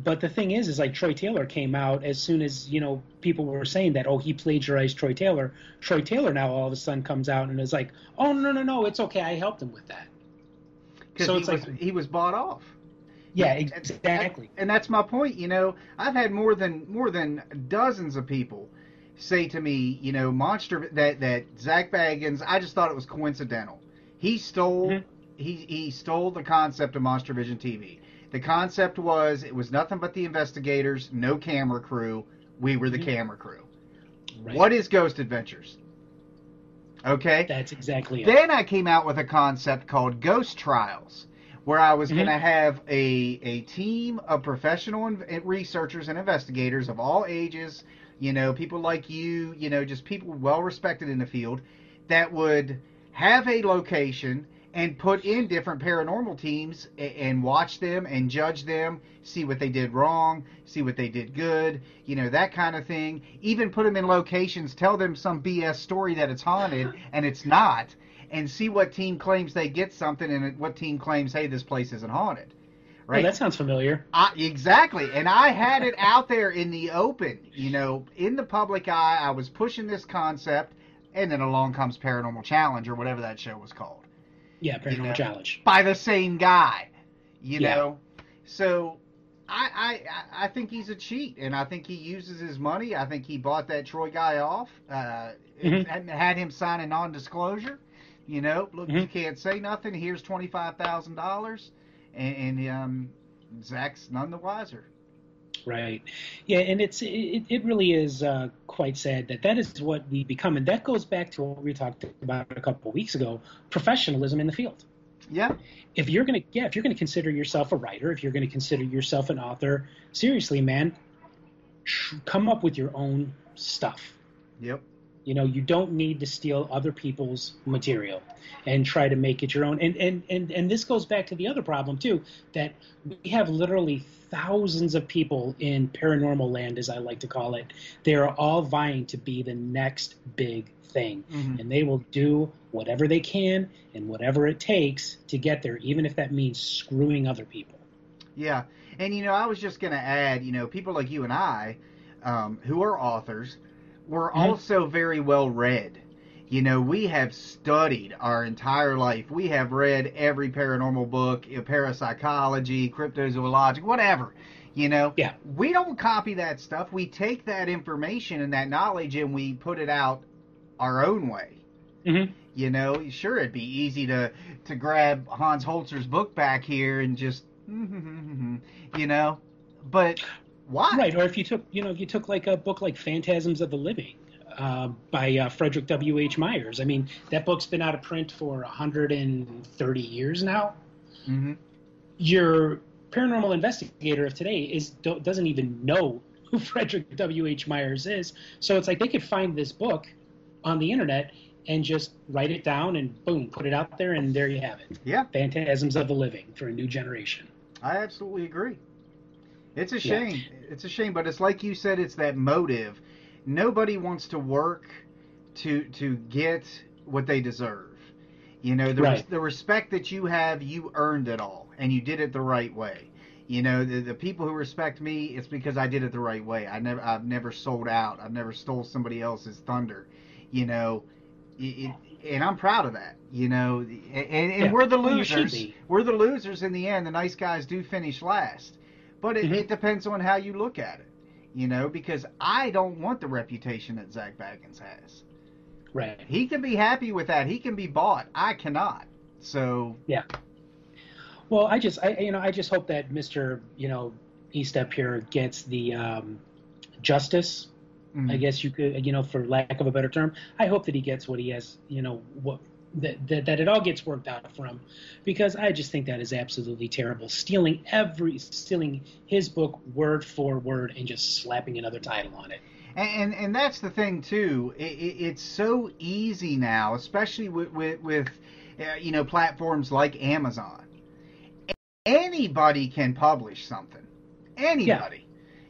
But the thing is, is like Troy Taylor came out as soon as you know people were saying that oh he plagiarized Troy Taylor. Troy Taylor now all of a sudden comes out and is like oh no no no it's okay I helped him with that. Because So he it's was like- he was bought off. Yeah, exactly. And that's my point. You know, I've had more than more than dozens of people say to me, you know, monster that that Zak Bagans. I just thought it was coincidental. He stole Mm-hmm. he he stole the concept of Monster Vision TV. The concept was it was nothing but the investigators, no camera crew. We were the Mhm. camera crew. Right. What is Ghost Adventures? Okay. That's exactly it. Then I came out with a concept called Ghost Trials, where I was Mhm. going to have a, a team of professional in- researchers and investigators of all ages, you know, people like you, you know, just people well respected in the field, that would have a location and put in different paranormal teams and, watch them and judge them, see what they did wrong, see what they did good, you know, that kind of thing. Even put them in locations, tell them some BS story that it's haunted and it's not, and see what team claims they get something and what team claims, hey, this place isn't haunted. Oh, Right? that sounds familiar. I, exactly. And I had it out there in the open, you know, in the public eye. I was pushing this concept, and then along comes Paranormal Challenge or whatever that show was called Yeah, Paranormal You know, Challenge. by the same guy, you Yeah. know. So I, I I- think he's a cheat, and I think he uses his money. I think he bought that Troy guy off, uh, Mhm. and had him sign a non-disclosure. You know, look, you Mhm. can't say nothing. Here's twenty five thousand dollars, and, and um, Zak's none the wiser. Right. Yeah, and it's it, it really is uh, quite sad that that is what we become, and that goes back to what we talked about a couple of weeks ago: professionalism in the field. Yeah, If you're gonna, yeah, if you're gonna consider yourself a writer, if you're gonna consider yourself an author, seriously, man, tr- come up with your own stuff. yep. You know, you don't need to steal other people's material and try to make it your own. And and and and this goes back to the other problem too that we have literally thousands of people in paranormal land, as I like to call it. They are all vying to be the next big thing, Mhm. and they will do whatever they can and whatever it takes to get there, even if that means screwing other people. Yeah, and you know, I was just going to add, you know, people like you and I, um, who are authors, we're Mhm. also very well read. You know, we have studied our entire life. We have read every paranormal book, parapsychology, cryptozoology, whatever. You know, Yeah. we don't copy that stuff. We take that information and that knowledge and we put it out our own way. Mm-hmm. You know, sure, it'd be easy to to grab Hans Holzer's book back here and just, you know, but why? Right, or if you took, you know, if you took like a book like Phantasms of the Living uh, by uh, Frederick W. H. Myers. I mean, that book's been out of print for 130 years now. hmm Your paranormal investigator of today is do, doesn't even know who Frederick W. H. Myers is. So it's like they could find this book on the internet and just write it down and boom, put it out there, and there you have it. Yeah, Phantasms of the Living for a new generation. I absolutely agree. It's a Yeah. shame. It's a shame, but it's like you said. It's that motive. Nobody wants to work to to get what they deserve. You know, the res- the respect that you have, you earned it all, and you did it the right way. You know, the, the people who respect me, it's because I did it the right way. I never, I've never sold out. I've never stole somebody else's thunder. You know, it, it, and I'm proud of that. You know, and, and, Yeah, we're the well, losers. be. We're the losers in the end. The nice guys do finish last, but it, Mhm. it depends on how you look at it. You know, because I don't want the reputation that Zak Bagans has. Right. He can be happy with that. He can be bought. I cannot. So Yeah. Well, I just, I, you know, I just hope that Mr. You know, Estep here gets the um, justice. mm, I guess you could, you know, for lack of a better term, I hope that he gets what he has, you know, what that that, that it all gets worked out from, because I just think that is absolutely terrible. Stealing every, stealing his book word for word and just slapping another title on it. and and, and that's the thing too. It, it, it's so easy now, especially with with, with uh, you know platforms like Amazon. Anybody can publish something. Anybody.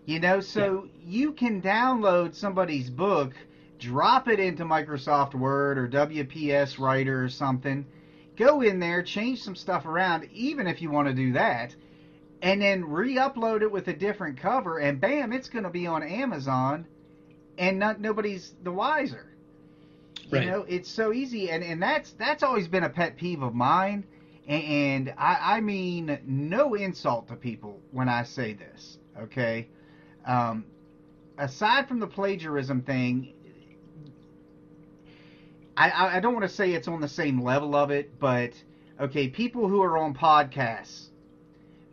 You know, so you can download somebody's book, drop it into Microsoft Word or WPS Writer or something, go in there, change some stuff around, even if you want to do that, and then re-upload it with a different cover, and bam, it's going to be on Amazon, and not nobody's the wiser. You know, it's so easy, and and that's that's always been a pet peeve of mine, and, and I, I mean no insult to people when I say this. Okay, um, aside from the plagiarism thing, I, I I don't want to say it's on the same level of it, but okay, people who are on podcasts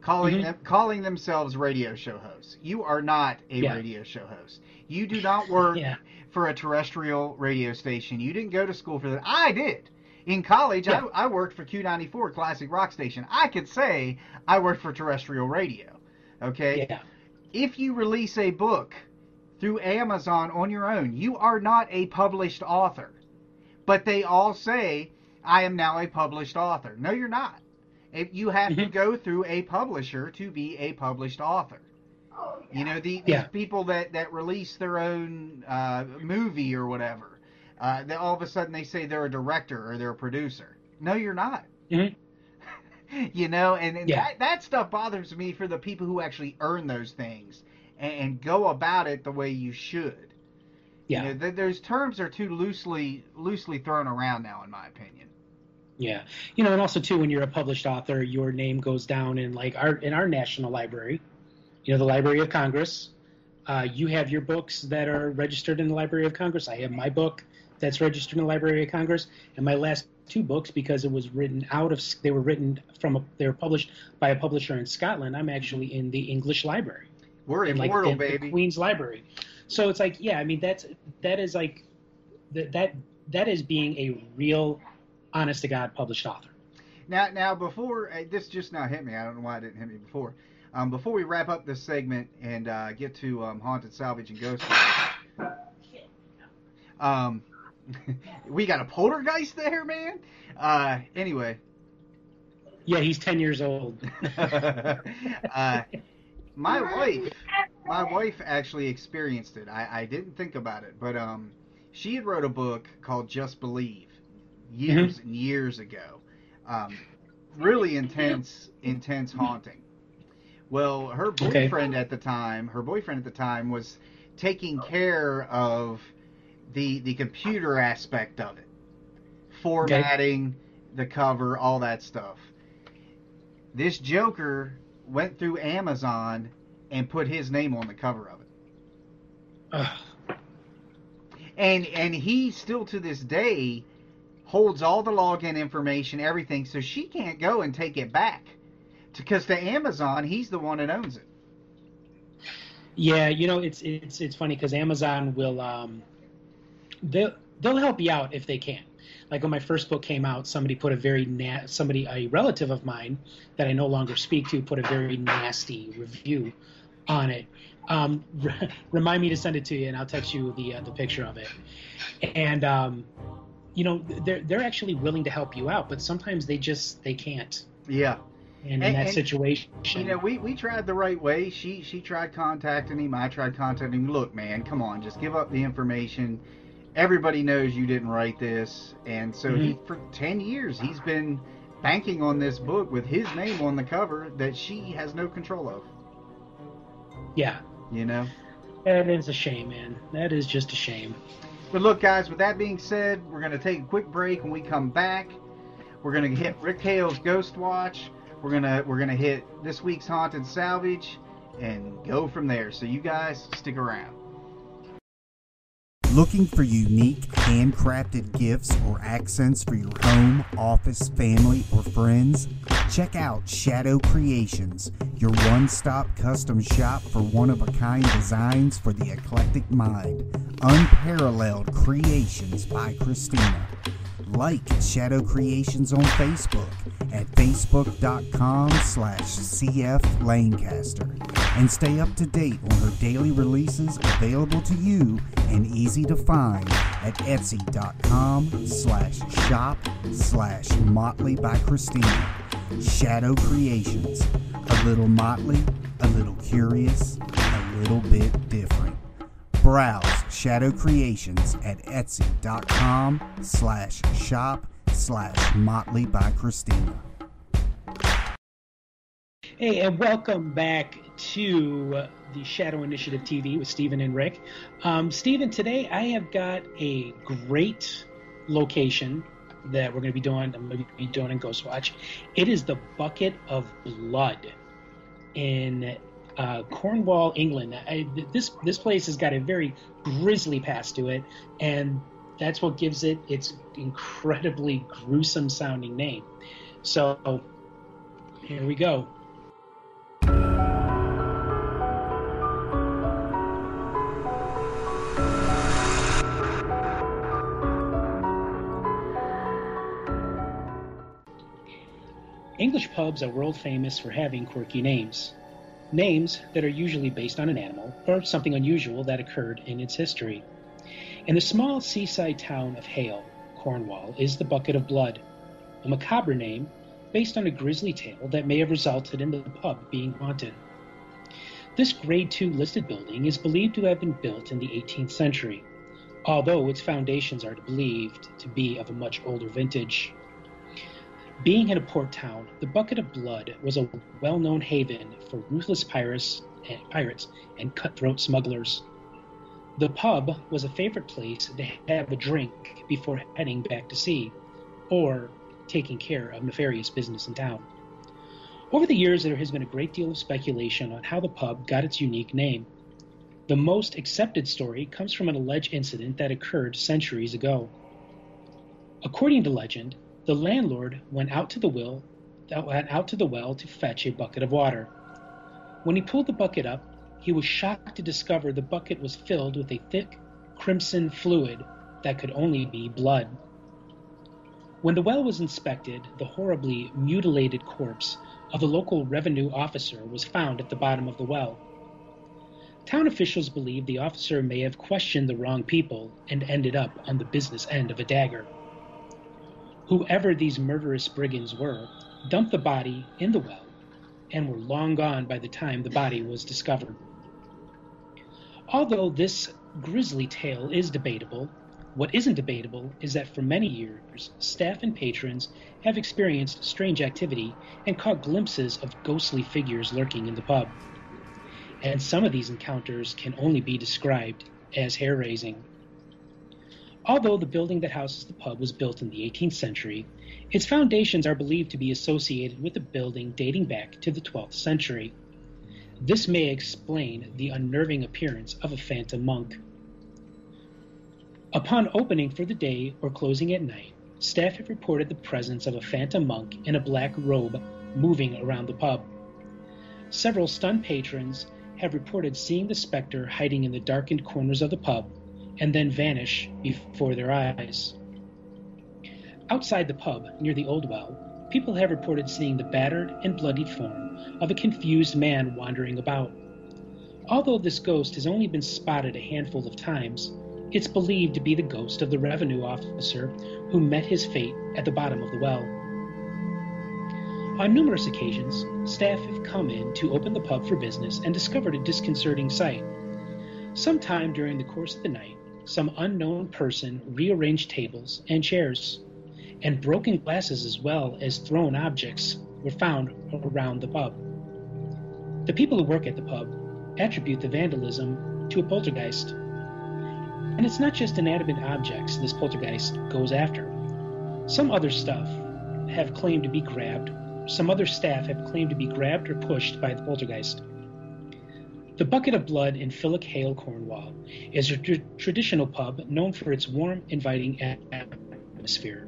calling Mhm. them calling themselves radio show hosts. You are not a Yeah. radio show host. You do not work Yeah. for a terrestrial radio station. You didn't go to school for that. I did. In college, Yeah. I, I worked for Q94 Classic Rock Station. I could say I worked for terrestrial radio. Okay? Yeah. If you release a book through Amazon on your own, you are not a published author. But they all say, I am now a published author. No, you're not. If you have to Mhm. go through a publisher to be a published author. You know, the, these Yeah. people that, that release their own uh, movie or whatever, uh, they, all of a sudden they say they're a director or they're a producer. No, you're not. Mhm. you know, and, and Yeah. that, that stuff bothers me for the people who actually earn those things and, and go about it the way you should. Yeah. You know, th- those terms are too loosely loosely thrown around now, in my opinion. Yeah, you know, and also too, when you're a published author, your name goes down in like our in our national library, you know, the Library of Congress. Uh, you have your books that are registered in the Library of Congress. I have my book that's registered in the Library of Congress, and my last two books because it was written out of they were written from a, they were published by a publisher in Scotland. I'm actually in the English Library. We're in like immortal, the, the baby. Queen's Library. So it's like, yeah, I mean that's that is like that that that is being a real, honest to God published author. Now, now before uh, this just now hit me, I don't know why it didn't hit me before. Um, before we wrap up this segment and uh, get to um, haunted salvage and ghost, um, we got a poltergeist there, man. Uh, anyway, Yeah, he's ten years old. uh, my wife, my wife actually experienced it. I, I didn't think about it, but um, she had wrote a book called Just Believe years and years ago. Um, really intense, intense haunting. Well, her Okay. boyfriend at the time, her boyfriend at the time was taking care of the the computer aspect of it, formatting the cover, all that stuff. This Joker went through Amazon and put his name on the cover of it. Ugh. And and he still to this day holds all the login information, everything, so she can't go and take it back. Because to Amazon, he's the one that owns it. Yeah, you know, it's it's it's funny because Amazon will um, they'll they'll help you out if they can. Like when my first book came out, somebody put a very na- somebody a relative of mine that I no longer speak to put a very nasty review on it. Um, remind me to send it to you, and I'll text you the uh, the picture of it. And um, you know, they're they're actually willing to help you out, but sometimes they just they can't. Yeah. And in that and, situation, You know, we, we tried the right way. She she tried contacting him. I tried contacting him. Look, man, come on, just give up the information. Everybody knows you didn't write this, and so he for ten years he's been banking on this book with his name on the cover that she has no control of. Yeah, You know. that is a shame, man. That is just a shame. But look, guys, with that being said, we're going to take a quick break. When we come back, we're going to hit Rick Hale's Ghost Watch. We're going to we're going to hit this week's Haunted Salvage and go from there. So you guys stick around. Looking for unique handcrafted gifts or accents for your home, office, family, or friends? Check out Shadow Creations, your one stop custom shop for one of a kind designs for the eclectic mind. Unparalleled creations by Christina. Like Shadow Creations on Facebook at facebook.com slash CF Lancaster and stay up to date on her daily releases available to you and easy to find at etsy.com slash shop slash motley by Christina. Shadow Creations. A little motley, a little curious, a little bit different. Browse Shadow Creations at etsy.com slash shop slash motley by Christina. Hey, and welcome back to the Shadow Initiative TV with Stephen and Rick. Um, Stephen, today I have got a great location that we're going to be doing. I'm going to be doing in Ghostwatch. It is the Bucket of Blood in uh, Cornwall, England. I, this this place has got a very grisly past to it, and that's what gives it its incredibly gruesome sounding name. So here we go. English pubs are world famous for having quirky names. Names that are usually based on an animal or something unusual that occurred in its history. In the small seaside town of Hayle, Cornwall, is the Bucket of Blood, a macabre name based on a grisly tale that may have resulted in the pub being haunted. This Grade II listed building is believed to have been built in the 18th century, although its foundations are believed to be of a much older vintage. Being in a port town, the Bucket of Blood was a well known haven for ruthless pirates and, pirates and cutthroat smugglers. The pub was a favorite place to have a drink before heading back to sea, or taking care of nefarious business in town. Over the years, there has been a great deal of speculation on how the pub got its unique name. The most accepted story comes from an alleged incident that occurred centuries ago. According to legend, the landlord went out to the well, went out to the well to fetch a bucket of water. When he pulled the bucket up, he was shocked to discover the bucket was filled with a thick, crimson fluid that could only be blood. When the well was inspected, the horribly mutilated corpse of a local revenue officer was found at the bottom of the well. Town officials believe the officer may have questioned the wrong people and ended up on the business end of a dagger. Whoever these murderous brigands were dumped the body in the well and were long gone by the time the body was discovered. Although this grisly tale is debatable, what isn't debatable is that for many years, staff and patrons have experienced strange activity and caught glimpses of ghostly figures lurking in the pub. And some of these encounters can only be described as hair raising. Although the building that houses the pub was built in the 18th century, its foundations are believed to be associated with a building dating back to the 12th century. This may explain the unnerving appearance of a phantom monk. Upon opening for the day or closing at night, staff have reported the presence of a phantom monk in a black robe moving around the pub. Several stunned patrons have reported seeing the specter hiding in the darkened corners of the pub and then vanish before their eyes. Outside the pub, near the old well, people have reported seeing the battered and bloodied form of a confused man wandering about. Although this ghost has only been spotted a handful of times, it's believed to be the ghost of the revenue officer who met his fate at the bottom of the well. On numerous occasions, staff have come in to open the pub for business and discovered a disconcerting sight. Sometime during the course of the night, some unknown person rearranged tables and chairs, and broken glasses as well as thrown objects were found around the pub. The people who work at the pub attribute the vandalism to a poltergeist. And it's not just inanimate objects this poltergeist goes after. Some other stuff have claimed to be grabbed, some other staff have claimed to be grabbed or pushed by the poltergeist. The Bucket of Blood in Phillack Hayle, Cornwall, is a tr- traditional pub known for its warm, inviting atmosphere,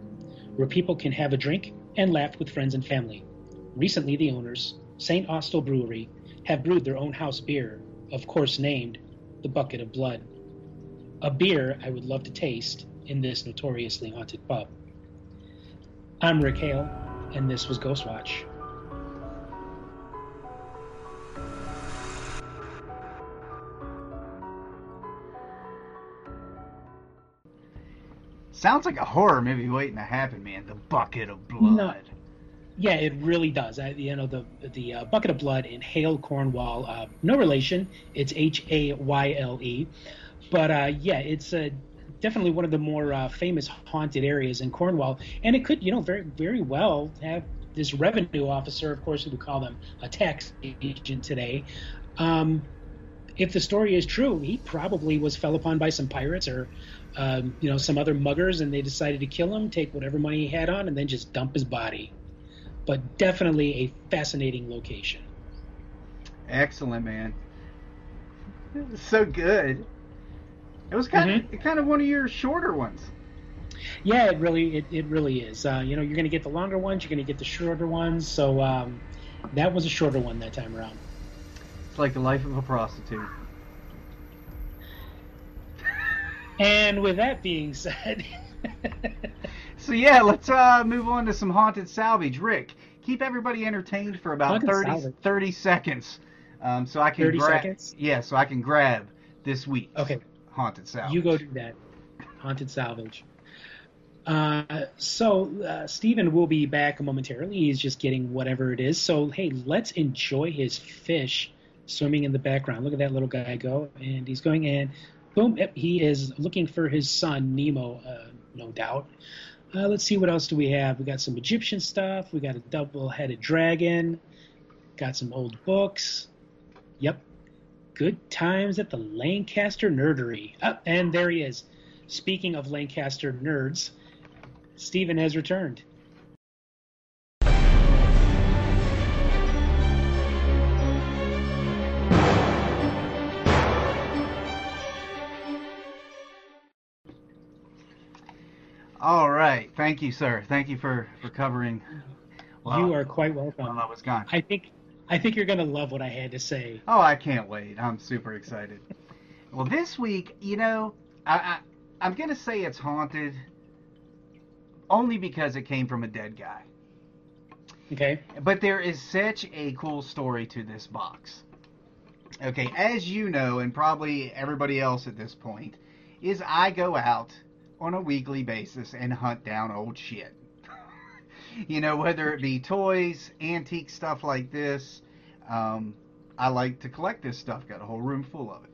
where people can have a drink and laugh with friends and family. Recently, the owners, St. Austell Brewery, have brewed their own house beer, of course named the Bucket of Blood. A beer I would love to taste in this notoriously haunted pub. I'm Rick Hale, and this was Ghostwatch. Sounds like a horror movie waiting to happen, man. The bucket of blood. No. Yeah, it really does. I, you know, the the uh, bucket of blood in Hayle Cornwall, uh, no relation. It's H A Y L E, but uh, yeah, it's uh, definitely one of the more uh, famous haunted areas in Cornwall, and it could, you know, very very well have this revenue officer, of course, we would call them a tax agent today. Um, if the story is true, he probably was fell upon by some pirates or, um, you know, some other muggers, and they decided to kill him, take whatever money he had on, and then just dump his body but definitely a fascinating location. Excellent, man. It was so good. It was kind Mm-hmm. of kind of one of your shorter ones. Yeah, it really it, it really is. Uh, you know, you're going to get the longer ones, you're going to get the shorter ones. So um, that was a shorter one that time around. It's like the life of a prostitute. And with that being said, So yeah, let's uh, move on to some haunted salvage. Rick, keep everybody entertained for about Haunted 30, 30 seconds, um, so I can 30 grab. seconds? Yeah, so I can grab this week. Okay. Haunted salvage. you go do that. Haunted salvage. Uh, so uh, Stephen will be back momentarily. He's just getting whatever it is. So hey, let's enjoy his fish swimming in the background. Look at that little guy go, and he's going in. Boom! He is looking for his son Nemo, uh, no doubt. Uh, let's see what else do we have. We got some Egyptian stuff. We got a double-headed dragon. Got some old books. Yep, good times at the Lancaster Nerdery. Up and there he is. Speaking of Lancaster nerds, Stephen has returned. All right. Thank you, sir. Thank you for for covering. you are quite welcome. While I was gone. I think I think you're gonna love what I had to say. Oh, I can't wait. I'm super excited. Well, this week, you know, I, I I'm gonna say it's haunted, only because it came from a dead guy. Okay. But there is such a cool story to this box. Okay, as you know, and probably everybody else at this point, is I go out on a weekly basis and hunt down old shit. you know, whether it be toys, antique stuff like this. Um, I like to collect this stuff. Got a whole room full of it.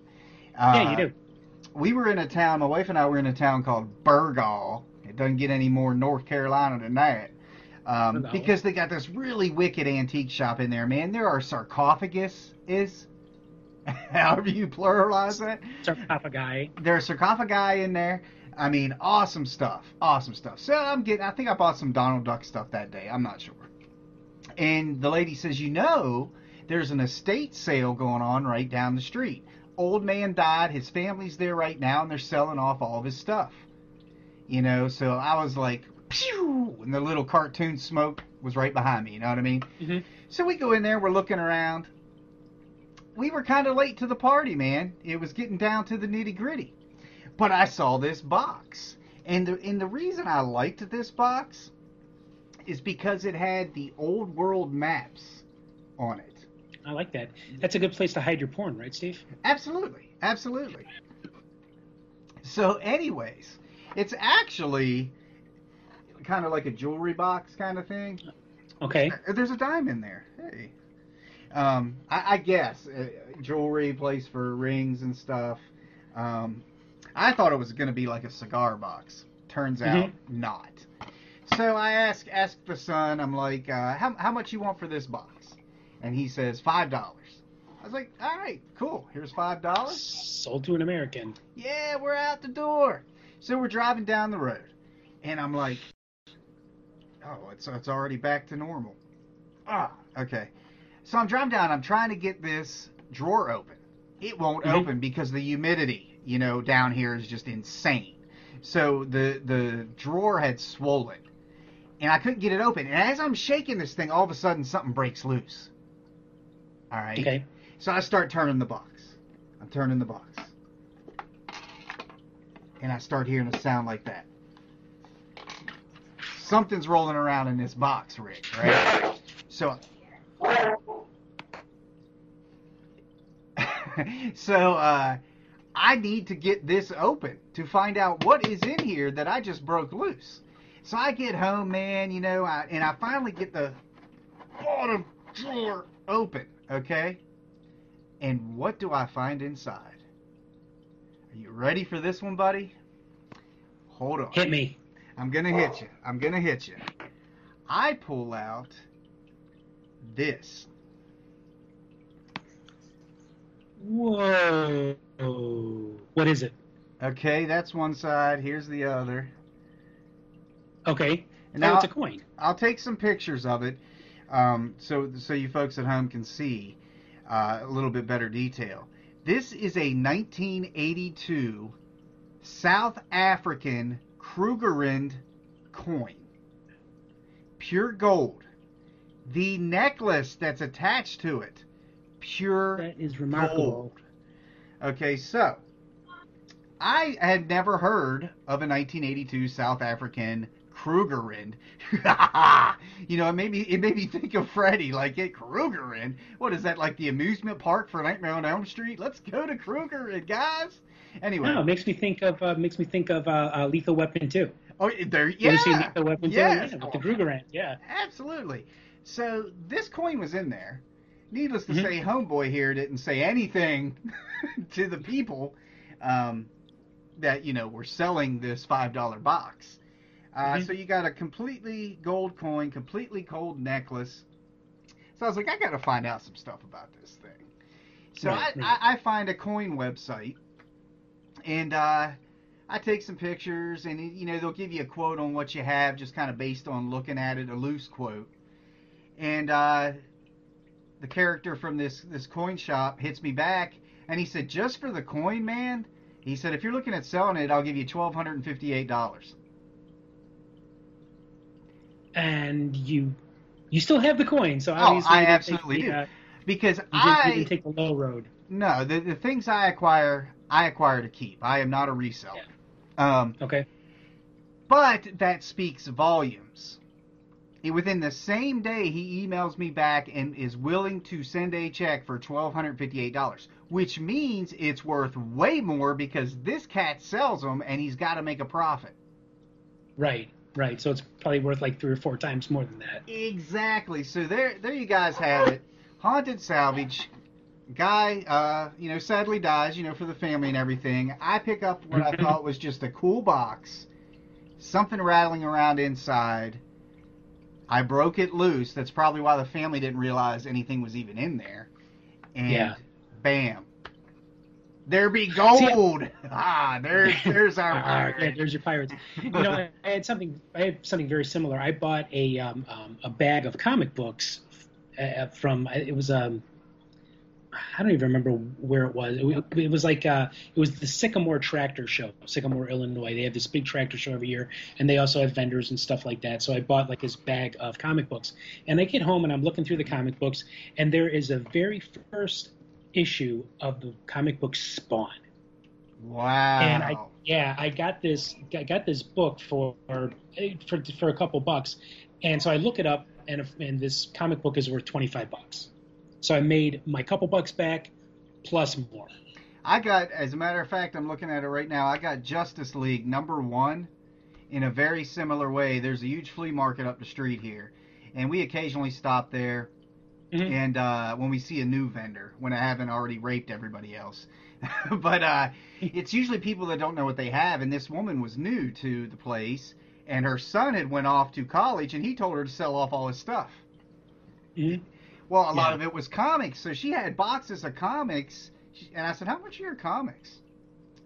yeah, you Uh, do. We were in a town. My wife and I were in a town called Burgaw. It doesn't get any more North Carolina than that. Um, Burgaw. because they got this really wicked antique shop in there, man. There are sarcophagus is, however you pluralize that. Sarcophagi. There's sarcophagi in there. I mean, awesome stuff. Awesome stuff. So I'm getting. I think I bought some Donald Duck stuff that day. I'm not sure. And the lady says, you know, there's an estate sale going on right down the street. Old man died. His family's there right now, and they're selling off all of his stuff. You know, so I was like, pew, and the little cartoon smoke was right behind me. You know what I mean? Mhm. So we go in there. We're looking around. We were kind of late to the party, man. It was getting down to the nitty gritty. But I saw this box, and the and the reason I liked this box is because it had the old world maps on it. I like that. That's a good place to hide your porn, right, Steve? Absolutely, absolutely. So, anyways, it's actually kind of like a jewelry box kind of thing. Okay. There's a dime in there. Hey. Um, I, I guess uh, jewelry, place for rings and stuff. Um, I thought it was going to be like a cigar box. Turns out not. So I ask ask the son. I'm like, uh, how how much you want for this box? And he says five dollars. I was like, all right, cool. Here's five dollars. Sold to an American. Yeah, we're out the door. So we're driving down the road, and I'm like, oh, it's it's already back to normal. Ah, okay. So I'm driving down. I'm trying to get this drawer open. It won't Mhm. open because the humidity, you know, down here is just insane. So the the drawer had swollen, and I couldn't get it open. And as I'm shaking this thing, all of a sudden something breaks loose. All right. Okay. So I start turning the box. I'm turning the box. And I start hearing a sound like that. Something's rolling around in this box, Rick, right? So So uh I need to get this open to find out what is in here that I just broke loose. So I get home, man, you know, I, and I finally get the bottom drawer open, okay? And what do I find inside? Are you ready for this one, buddy? Hold on. Hit me. I'm gonna hit you. I'm gonna hit you. I pull out this. Whoa. What is it? Okay, that's one side. Here's the other. Okay. And oh, now it's a coin. I'll take some pictures of it, um, so so you folks at home can see uh, a little bit better detail. This is a 1982 South African Krugerrand coin, pure gold. The necklace that's attached to it, pure That is remarkable. gold. Okay, so I had never heard of a 1982 South African Krugerrand. you know, it made me it made me think of Freddy, like it Krugerrand. What is that like the amusement park for Nightmare on Elm Street? Let's go to Krugerrand, guys. Anyway, No, it makes me think of uh, makes me think of uh, uh, Lethal Weapon too. oh, there, You yeah, Lethal Weapon 2? yes, Yeah, with the Krugerrand. Yeah. absolutely. So this coin was in there. Needless to Mhm. say, Homeboy here didn't say anything to the people um, that you know were selling this five dollar box. Uh, Mhm. So you got a completely gold coin, completely gold necklace. So I was like, I got to find out some stuff about this thing. So Right, I, right. I, I find a coin website, and uh, I take some pictures, and you know they'll give you a quote on what you have, just kind of based on looking at it, a loose quote. And uh, the character from this this coin shop hits me back, and he said, just for the coin, man. He said, if you're looking at selling it, I'll give you twelve hundred and fifty-eight dollars. And you you still have the coin, so Oh, I absolutely the, do. uh, Because you, didn't, you I didn't take the low road. no the the things I acquire, I acquire to keep. I am not a reseller. Um, Okay. But that speaks volumes. Within the same day, he emails me back and is willing to send a check for $1,258, which means it's worth way more because this cat sells them and he's got to make a profit. Right. Right. So it's probably worth like three or four times more than that. Exactly. So there, there you guys have it. Haunted salvage. Guy, uh, you know, sadly dies, you know, for the family and everything. I pick up what I thought was just a cool box, something rattling around inside. I broke it loose. That's probably why the family didn't realize anything was even in there. And Yeah. bam. There be gold. ah, there, there's our pirate. yeah, there's your pirates. You know, I, I had something. I had something very similar. I bought a um, um, a bag of comic books uh, from. It was um. I don't even remember where it was. It, it was like uh, it was the Sycamore Tractor Show, Sycamore, Illinois. They have this big tractor show every year, and they also have vendors and stuff like that. So I bought like this bag of comic books, and I get home and I'm looking through the comic books, and there is a very first issue of the comic book Spawn. Wow. And I yeah, I got this I got this book for for for a couple bucks, and so I look it up, and and this comic book is worth twenty five bucks. So I made my couple bucks back, plus more. I got, as a matter of fact, I'm looking at it right now. I got Justice League number one in a very similar way. There's a huge flea market up the street here, and we occasionally stop there. Mhm. And uh, when we see a new vendor, when I haven't already raped everybody else, but uh, it's usually people that don't know what they have. And this woman was new to the place, and her son had went off to college, and he told her to sell off all his stuff. Mhm. Well, a lot of it was comics, so she had boxes of comics. She- And I said, "How much are your comics?"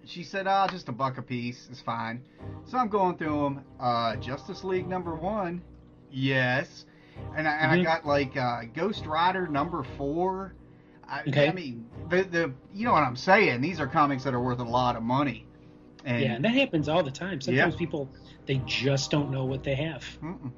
She said, "Ah, just a buck a piece. It's fine." So I'm going through them. Uh, Justice League number one, yes, and I, and I Mhm. got like uh, Ghost Rider number four. I, Okay. I mean, the the you know what I'm saying? These are comics that are worth a lot of money. And, yeah, and that happens all the time. Sometimes Yeah. people they just don't know what they have. Mm-mm.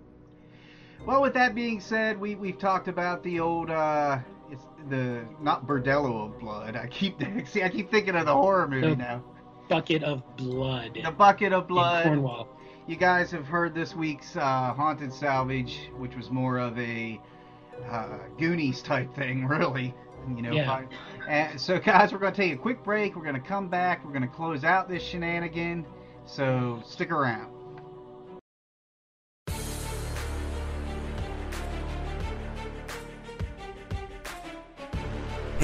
Well, with that being said, we we've talked about the old uh, it's the not Bordello of blood. I keep see I keep thinking of the horror movie The now. Bucket of blood. The bucket of in blood. Cornwall. You guys have heard this week's uh, haunted salvage, which was more of a uh, Goonies type thing, really. You know. Yeah. And so, guys, we're going to take a quick break. We're going to come back. We're going to close out this shenanigan. So stick around.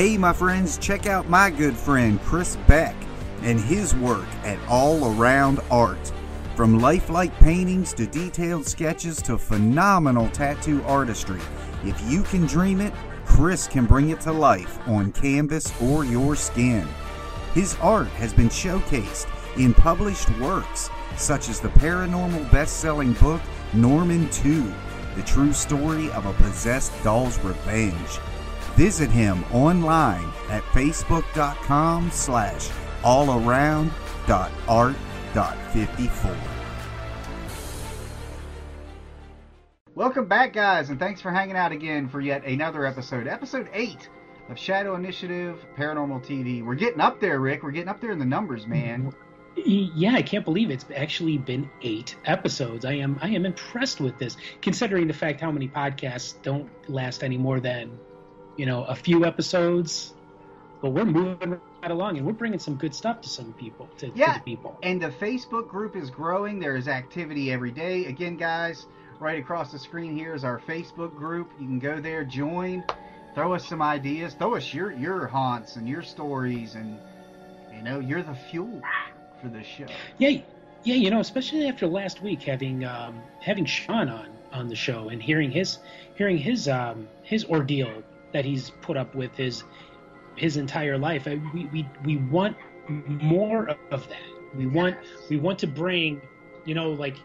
Hey, my friends, check out my good friend Chris Beck and his work at All Around Art. From lifelike paintings to detailed sketches to phenomenal tattoo artistry, if you can dream it, Chris can bring it to life on canvas or your skin. His art has been showcased in published works such as the paranormal best selling book Norman 2 The True Story of a Possessed Doll's Revenge. Visit him online at facebook.com slash allaround.art.54. Welcome back, guys, and thanks for hanging out again for yet another episode, episode 8 of Shadow Initiative Paranormal TV. We're getting up there, Rick. We're getting up there in the numbers, man. Yeah, I can't believe it's actually been eight episodes. I am I am impressed with this, considering the fact how many podcasts don't last any more than, you know, a few episodes. But we're moving right along, and we're bringing some good stuff to some people, to, to Yeah, the people. and the Facebook group is growing. There is activity every day. Again, guys, right across the screen here is our Facebook group. You can go there, join, throw us some ideas, throw us your your haunts and your stories, and you know, you're the fuel for this show. Yeah, yeah, you know, especially after last week having um, having Sean on on the show and hearing his hearing his um, his ordeal that he's put up with his his entire life. We, we we want more of that. We want we want to bring, you know, like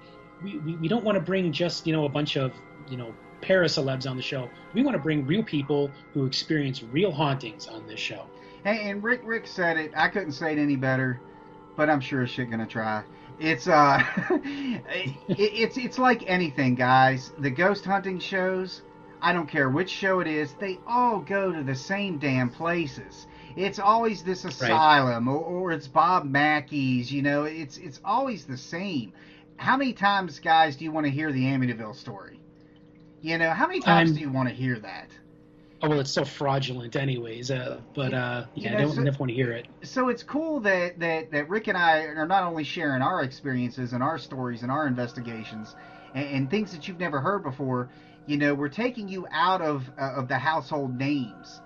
we, we, we don't want to bring just you know a bunch of you know paracelebs on the show. We want to bring real people who experience real hauntings on this show. Hey, and Rick Rick said it. I couldn't say it any better, but I'm sure shit gonna try. It's uh, it, it's it's like anything, guys. The ghost hunting shows. I don't care which show it is. They all go to the same damn places. It's always this asylum, or, or it's Bob Mackey's. You know, it's it's always the same. How many times, guys, do you want to hear the Amityville story? You know, how many times Um, do you want to hear that? Oh well, it's so fraudulent, anyways. Uh, but uh, You yeah, know, I don't so- never want to hear it. so it's cool that, that, that Rick and I are not only sharing our experiences and our stories and our investigations and, and things that you've never heard before. You know, we're taking you out of uh, of the household names,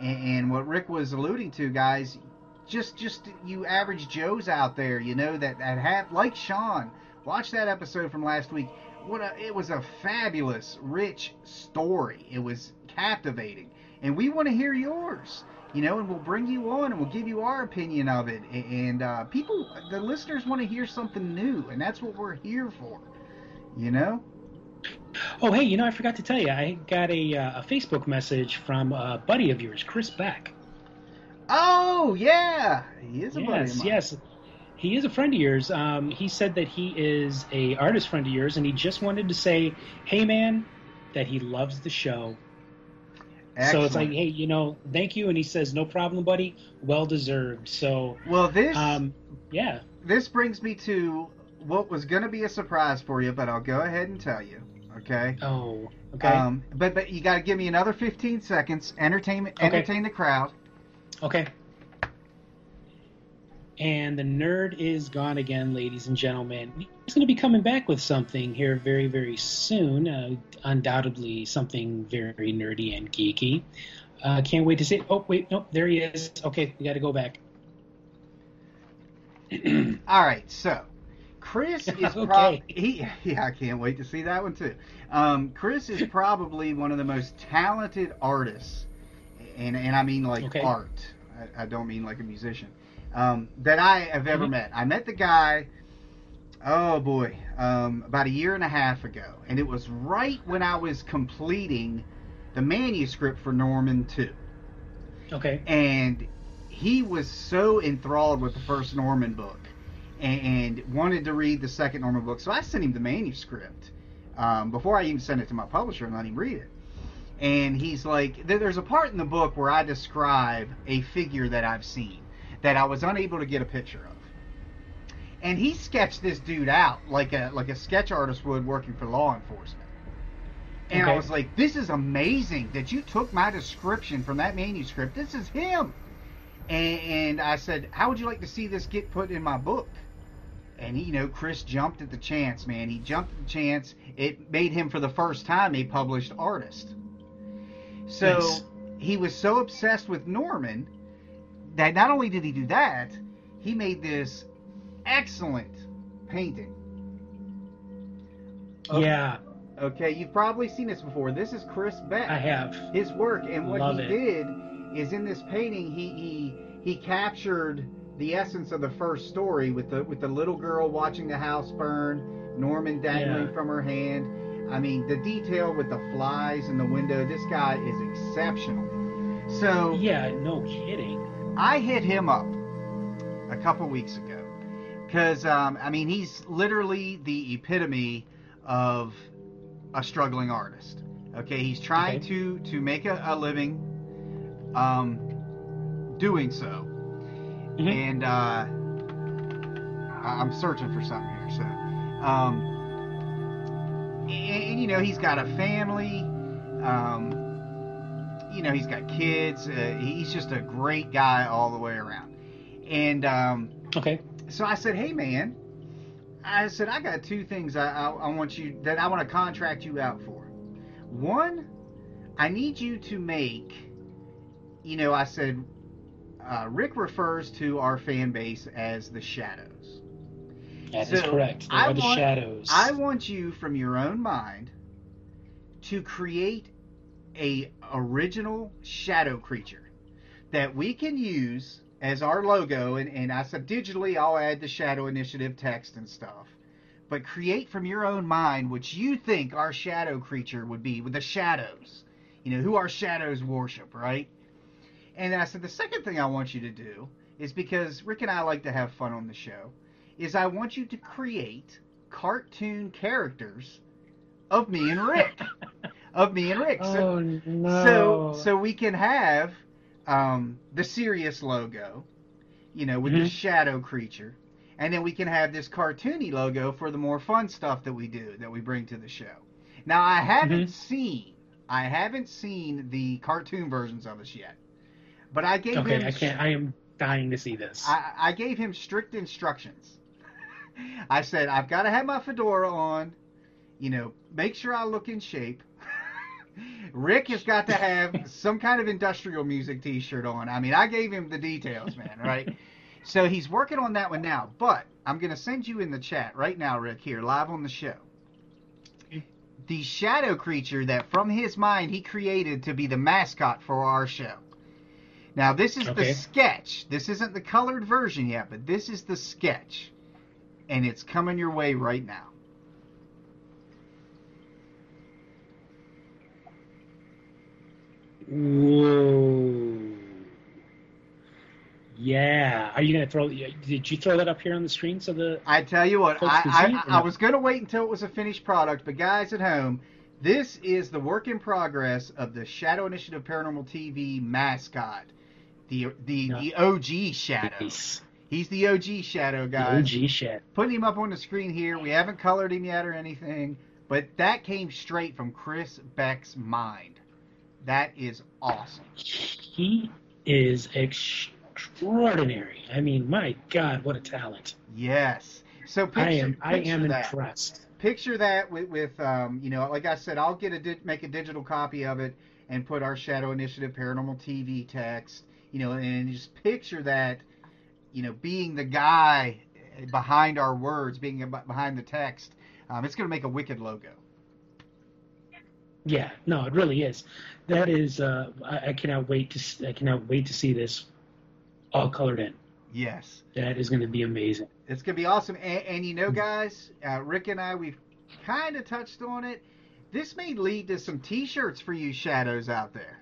and, and what Rick was alluding to, guys. Just just you average Joes out there, you know that that have like Sean. Watch that episode from last week. What a, it was a fabulous, rich story. It was captivating, and we want to hear yours you know, and we'll bring you on and we'll give you our opinion of it. And uh, people, the listeners want to hear something new, and that's what we're here for. You know? Oh, hey, you know, I forgot to tell you, I got a, uh, a Facebook message from a buddy of yours, Chris Beck. Oh yeah, he is a buddy of Yes, mine. yes, he is a friend of yours. Um, he said that he is a artist friend of yours, and he just wanted to say, "Hey, man, that he loves the show." So it's like, hey, you know, thank you, and he says, "No problem, buddy. Well deserved." So, Well, this um, yeah, this brings me to what was going to be a surprise for you, but I'll go ahead and tell you. Okay. oh, okay, Um, but but you got to give me another 15 seconds. Entertainment, Okay. entertain the crowd. okay. And the nerd is gone again, ladies and gentlemen. He's going to be coming back with something here very, very soon. Uh, undoubtedly, something very nerdy and geeky. Uh, can't wait to see. Oh, wait, nope, there he is. Okay, we got to go back. All right, so Chris is Okay. probably he. Yeah, I can't wait to see that one too. Um, Chris is probably one of the most talented artists, and and I mean like Okay. art. I, I don't mean like a musician. Um, that I have ever Mhm. met. I met the guy. Oh boy, um, about a year and a half ago, and it was right when I was completing the manuscript for Norman Two Okay. and he was so enthralled with the first Norman book and, and wanted to read the second Norman book. So I sent him the manuscript um, before I even sent it to my publisher and let him read it. And he's like, there's a part in the book where I describe a figure that I've seen that I was unable to get a picture of. And he sketched this dude out like a like a sketch artist would working for law enforcement. And I was like, this is amazing that you took my description from that manuscript. This is him. And, and I said, how would you like to see this get put in my book? And you know, Chris jumped at the chance, man. He jumped at the chance. It made him for the first time a published artist. So Nice. he was so obsessed with Norman that not only did he do that, he made this excellent painting. Okay. Yeah, Okay, you've probably seen this before. This is Chris Beck. I have. His work, and what Love he it. did is in this painting, he he he captured the essence of the first story with the with the little girl watching the house burn, Norman dangling Yeah. from her hand. I mean, the detail with the flies in the window. This guy is exceptional. So Yeah, no kidding. I hit him up a couple weeks ago because um, I mean he's literally the epitome of a struggling artist. Okay, he's trying Okay. to to make a, a living, um, doing so, Mhm. and uh, I'm searching for something here. So, um, and, and, you know he's got a family. Um, you know he's got kids. Uh, he's just a great guy all the way around. And um, Okay. so I said, "Hey man," I said, "I got two things I, I, I want you that I want to contract you out for. One, I need you to make, you know, I said, uh, Rick refers to our fan base as the Shadows. That is So, correct. They I are the want- shadows. I want you from your own mind to create a original shadow creature that we can use as our logo and, and I said digitally I'll add the shadow initiative text and stuff. But create from your own mind what you think our shadow creature would be with the shadows. You know, who our shadows worship, right? And I said the second thing I want you to do is because Rick and I like to have fun on the show, is I want you to create cartoon characters of me and Rick. of me and Rick. So, oh no. so so we can have um, the serious logo, you know, with the Mhm. shadow creature, and then we can have this cartoony logo for the more fun stuff that we do that we bring to the show. Now I haven't Mhm. seen I haven't seen the cartoon versions of us yet, but I gave okay, him I can't. I am dying to see this. I, I gave him strict instructions. I said, I've got to have my fedora on, you know, make sure I look in shape. Rick has got to have some kind of industrial music t shirt on. I mean, I gave him the details, man, right? so he's working on that one now, but I'm going to send you in the chat right now, Rick, here, live on the show. The shadow creature that from his mind he created to be the mascot for our show. Now, this is the sketch. This isn't the colored version yet, but this is the sketch. And it's coming your way right now. Whoa. Yeah. Are you gonna throw? Did you throw that up here on the screen so the? I tell you what, I, I, I, I was going to wait until it was a finished product, but guys at home, this is the work in progress of the Shadow Initiative Paranormal TV mascot, the the No. the OG Shadow. Nice. He's the OG Shadow, The. OG shit. Putting him up on the screen here. We haven't colored him yet or anything, but that came straight from Chris Beck's mind. That is awesome. He is extraordinary. I mean, my God, what a talent! Yes. So picture, I am. I am that. impressed. picture that with, with um, you know, like I said, I'll get a di- make a digital copy of it and put our Shadow Initiative Paranormal TV text, you know, and just picture that, you know, being the guy behind our words, being behind the text. Um, it's going to make a wicked logo. Yeah. No, it really is. That is. Uh, I, I cannot wait to. I cannot wait to see this all colored in. Yes, That is going to be amazing. it's going to be awesome. And, and you know, guys, uh, Rick and I, we've kind of touched on it. This may lead to some T-shirts for you shadows out there.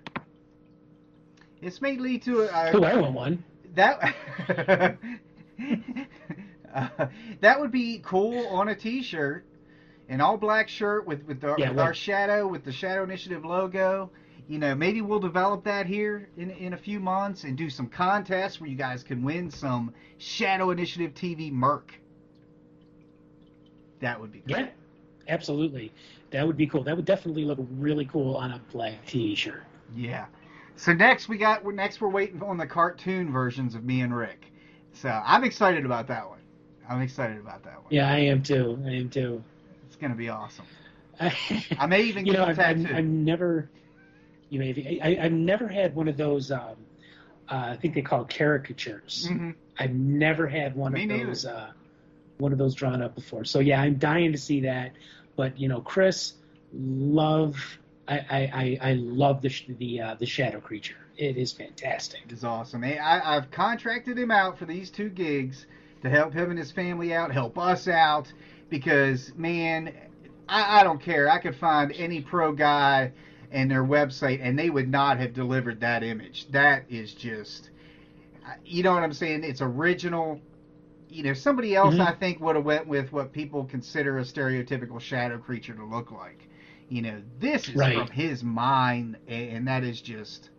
This may lead to a, Oh, I want one. that uh, that would be cool on a T-shirt, an all black shirt with with, our, Yeah, with well- our shadow with the Shadow Initiative logo. You know, maybe we'll develop that here in in a few months and do some contests where you guys can win some Shadow Initiative TV merc. That would be cool. Yeah. Absolutely. That would be cool. That would definitely look really cool on a black T-shirt. Yeah. So next we got next we're waiting on the cartoon versions of me and Rick. So I'm excited about that one. I'm excited about that one. Yeah, I am too. I am too. It's gonna be awesome. I, I may even you get know, a I've, I've, tattoo. I've never. You may. I, I've never had one of those. Um, uh, I think they call caricatures. hmm I've never had one Me of neither. those. Uh, one of those drawn up before. So yeah, I'm dying to see that. But you know, Chris, love. I I, I, I love the the uh, the shadow creature. It is fantastic. It is awesome. I, I've contracted him out for these two gigs to help him and his family out, help us out, because man, I, I don't care. I could find any pro guy and their website, and they would not have delivered that image. That is just, you know what I'm saying? It's original. You know, somebody else Mhm. I think would have went with what people consider a stereotypical shadow creature to look like. You know, this is Right. from his mind, and that is just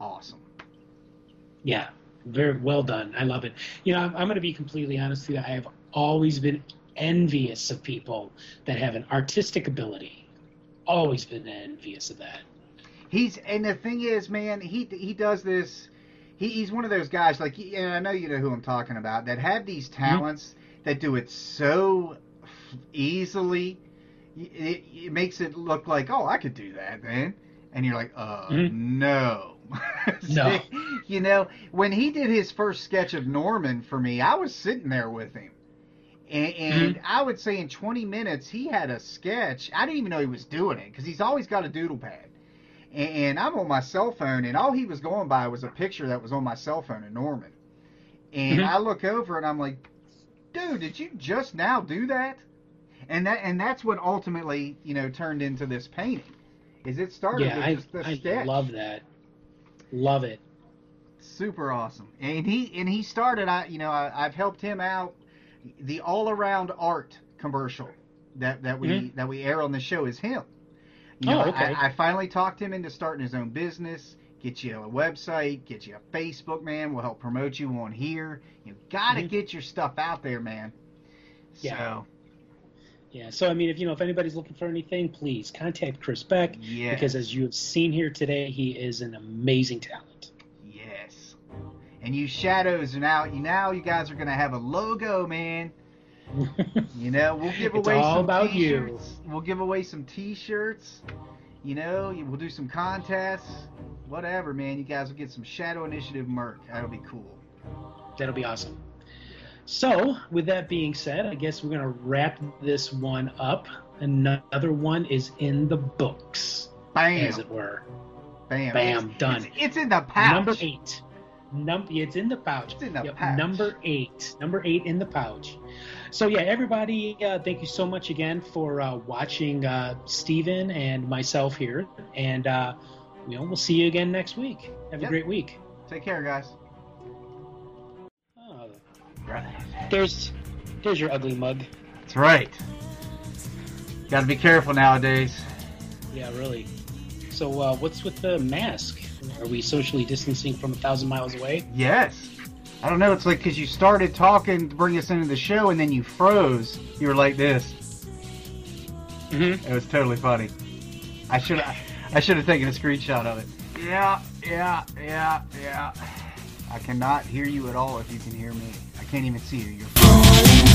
awesome. Yeah, very well done. I love it. You know, I'm, I'm going to be completely honest with you. I have always been envious of people that have an artistic ability. Always been envious of that. He's and the thing is, man, he he does this. He, he's one of those guys like, and I know you know who I'm talking about, that have these mm-hmm. talents that do it so easily. It, it makes it look like, oh, I could do that, man. And you're like, uh, Mhm. no. No. you know, when he did his first sketch of Norman for me, I was sitting there with him. And, and I would say in 20 minutes, he had a sketch. I didn't even know he was doing it because he's always got a doodle pad. And, and I'm on my cell phone, and all he was going by was a picture that was on my cell phone of Norman. And Mhm. I look over and I'm like, dude, did you just now do that? And that and that's what ultimately, you know, turned into this painting. Is it started yeah, with I, just the I sketch? love that. Love it. super awesome and he and he started i you know I, i've helped him out the all around art commercial that that we Mhm. that we air on the show is him you know Oh, okay. I, I finally talked him into starting his own business get you a website get you a facebook man we'll help promote you on here you gotta Mhm. get your stuff out there man Yeah. so Yeah. So I mean, if you know, if anybody's looking for anything, please contact Chris Beck yes because, as you have seen here today, he is an amazing talent. yes and you shadows are now you now you guys are gonna have a logo man You know, we'll give It's away all some about you. t-shirts. We'll give away some t-shirts. You know, we'll do some contests. Whatever, man. You guys will get some Shadow Initiative merch. That'll be cool. That'll be awesome. So, with that being said, I guess we're going to wrap this one up. Another one is in the books, Bam. as it were. Bam. Bam, It's- done. It's, it's in the pouch. Number eight. Num- it's in the pouch. It's in the Yep, pouch. Number eight. Number eight in the pouch. So yeah, everybody, uh, thank you so much again for uh, watching uh, Stephen and myself here, and uh, you know we'll see you again next week. Have a great week. Take care, guys. There's there's your ugly mug. That's right. Got to be careful nowadays. Yeah, really. So uh, what's with the mask? Are we socially distancing from a thousand miles away? Yes. I don't know. It's like because you started talking to bring us into the show, and then you froze. You were like this. Mm-hmm. It was totally funny. I should I should have taken a screenshot of it. Yeah, yeah, yeah, yeah. I cannot hear you at all if you can hear me. I can't even see you. You're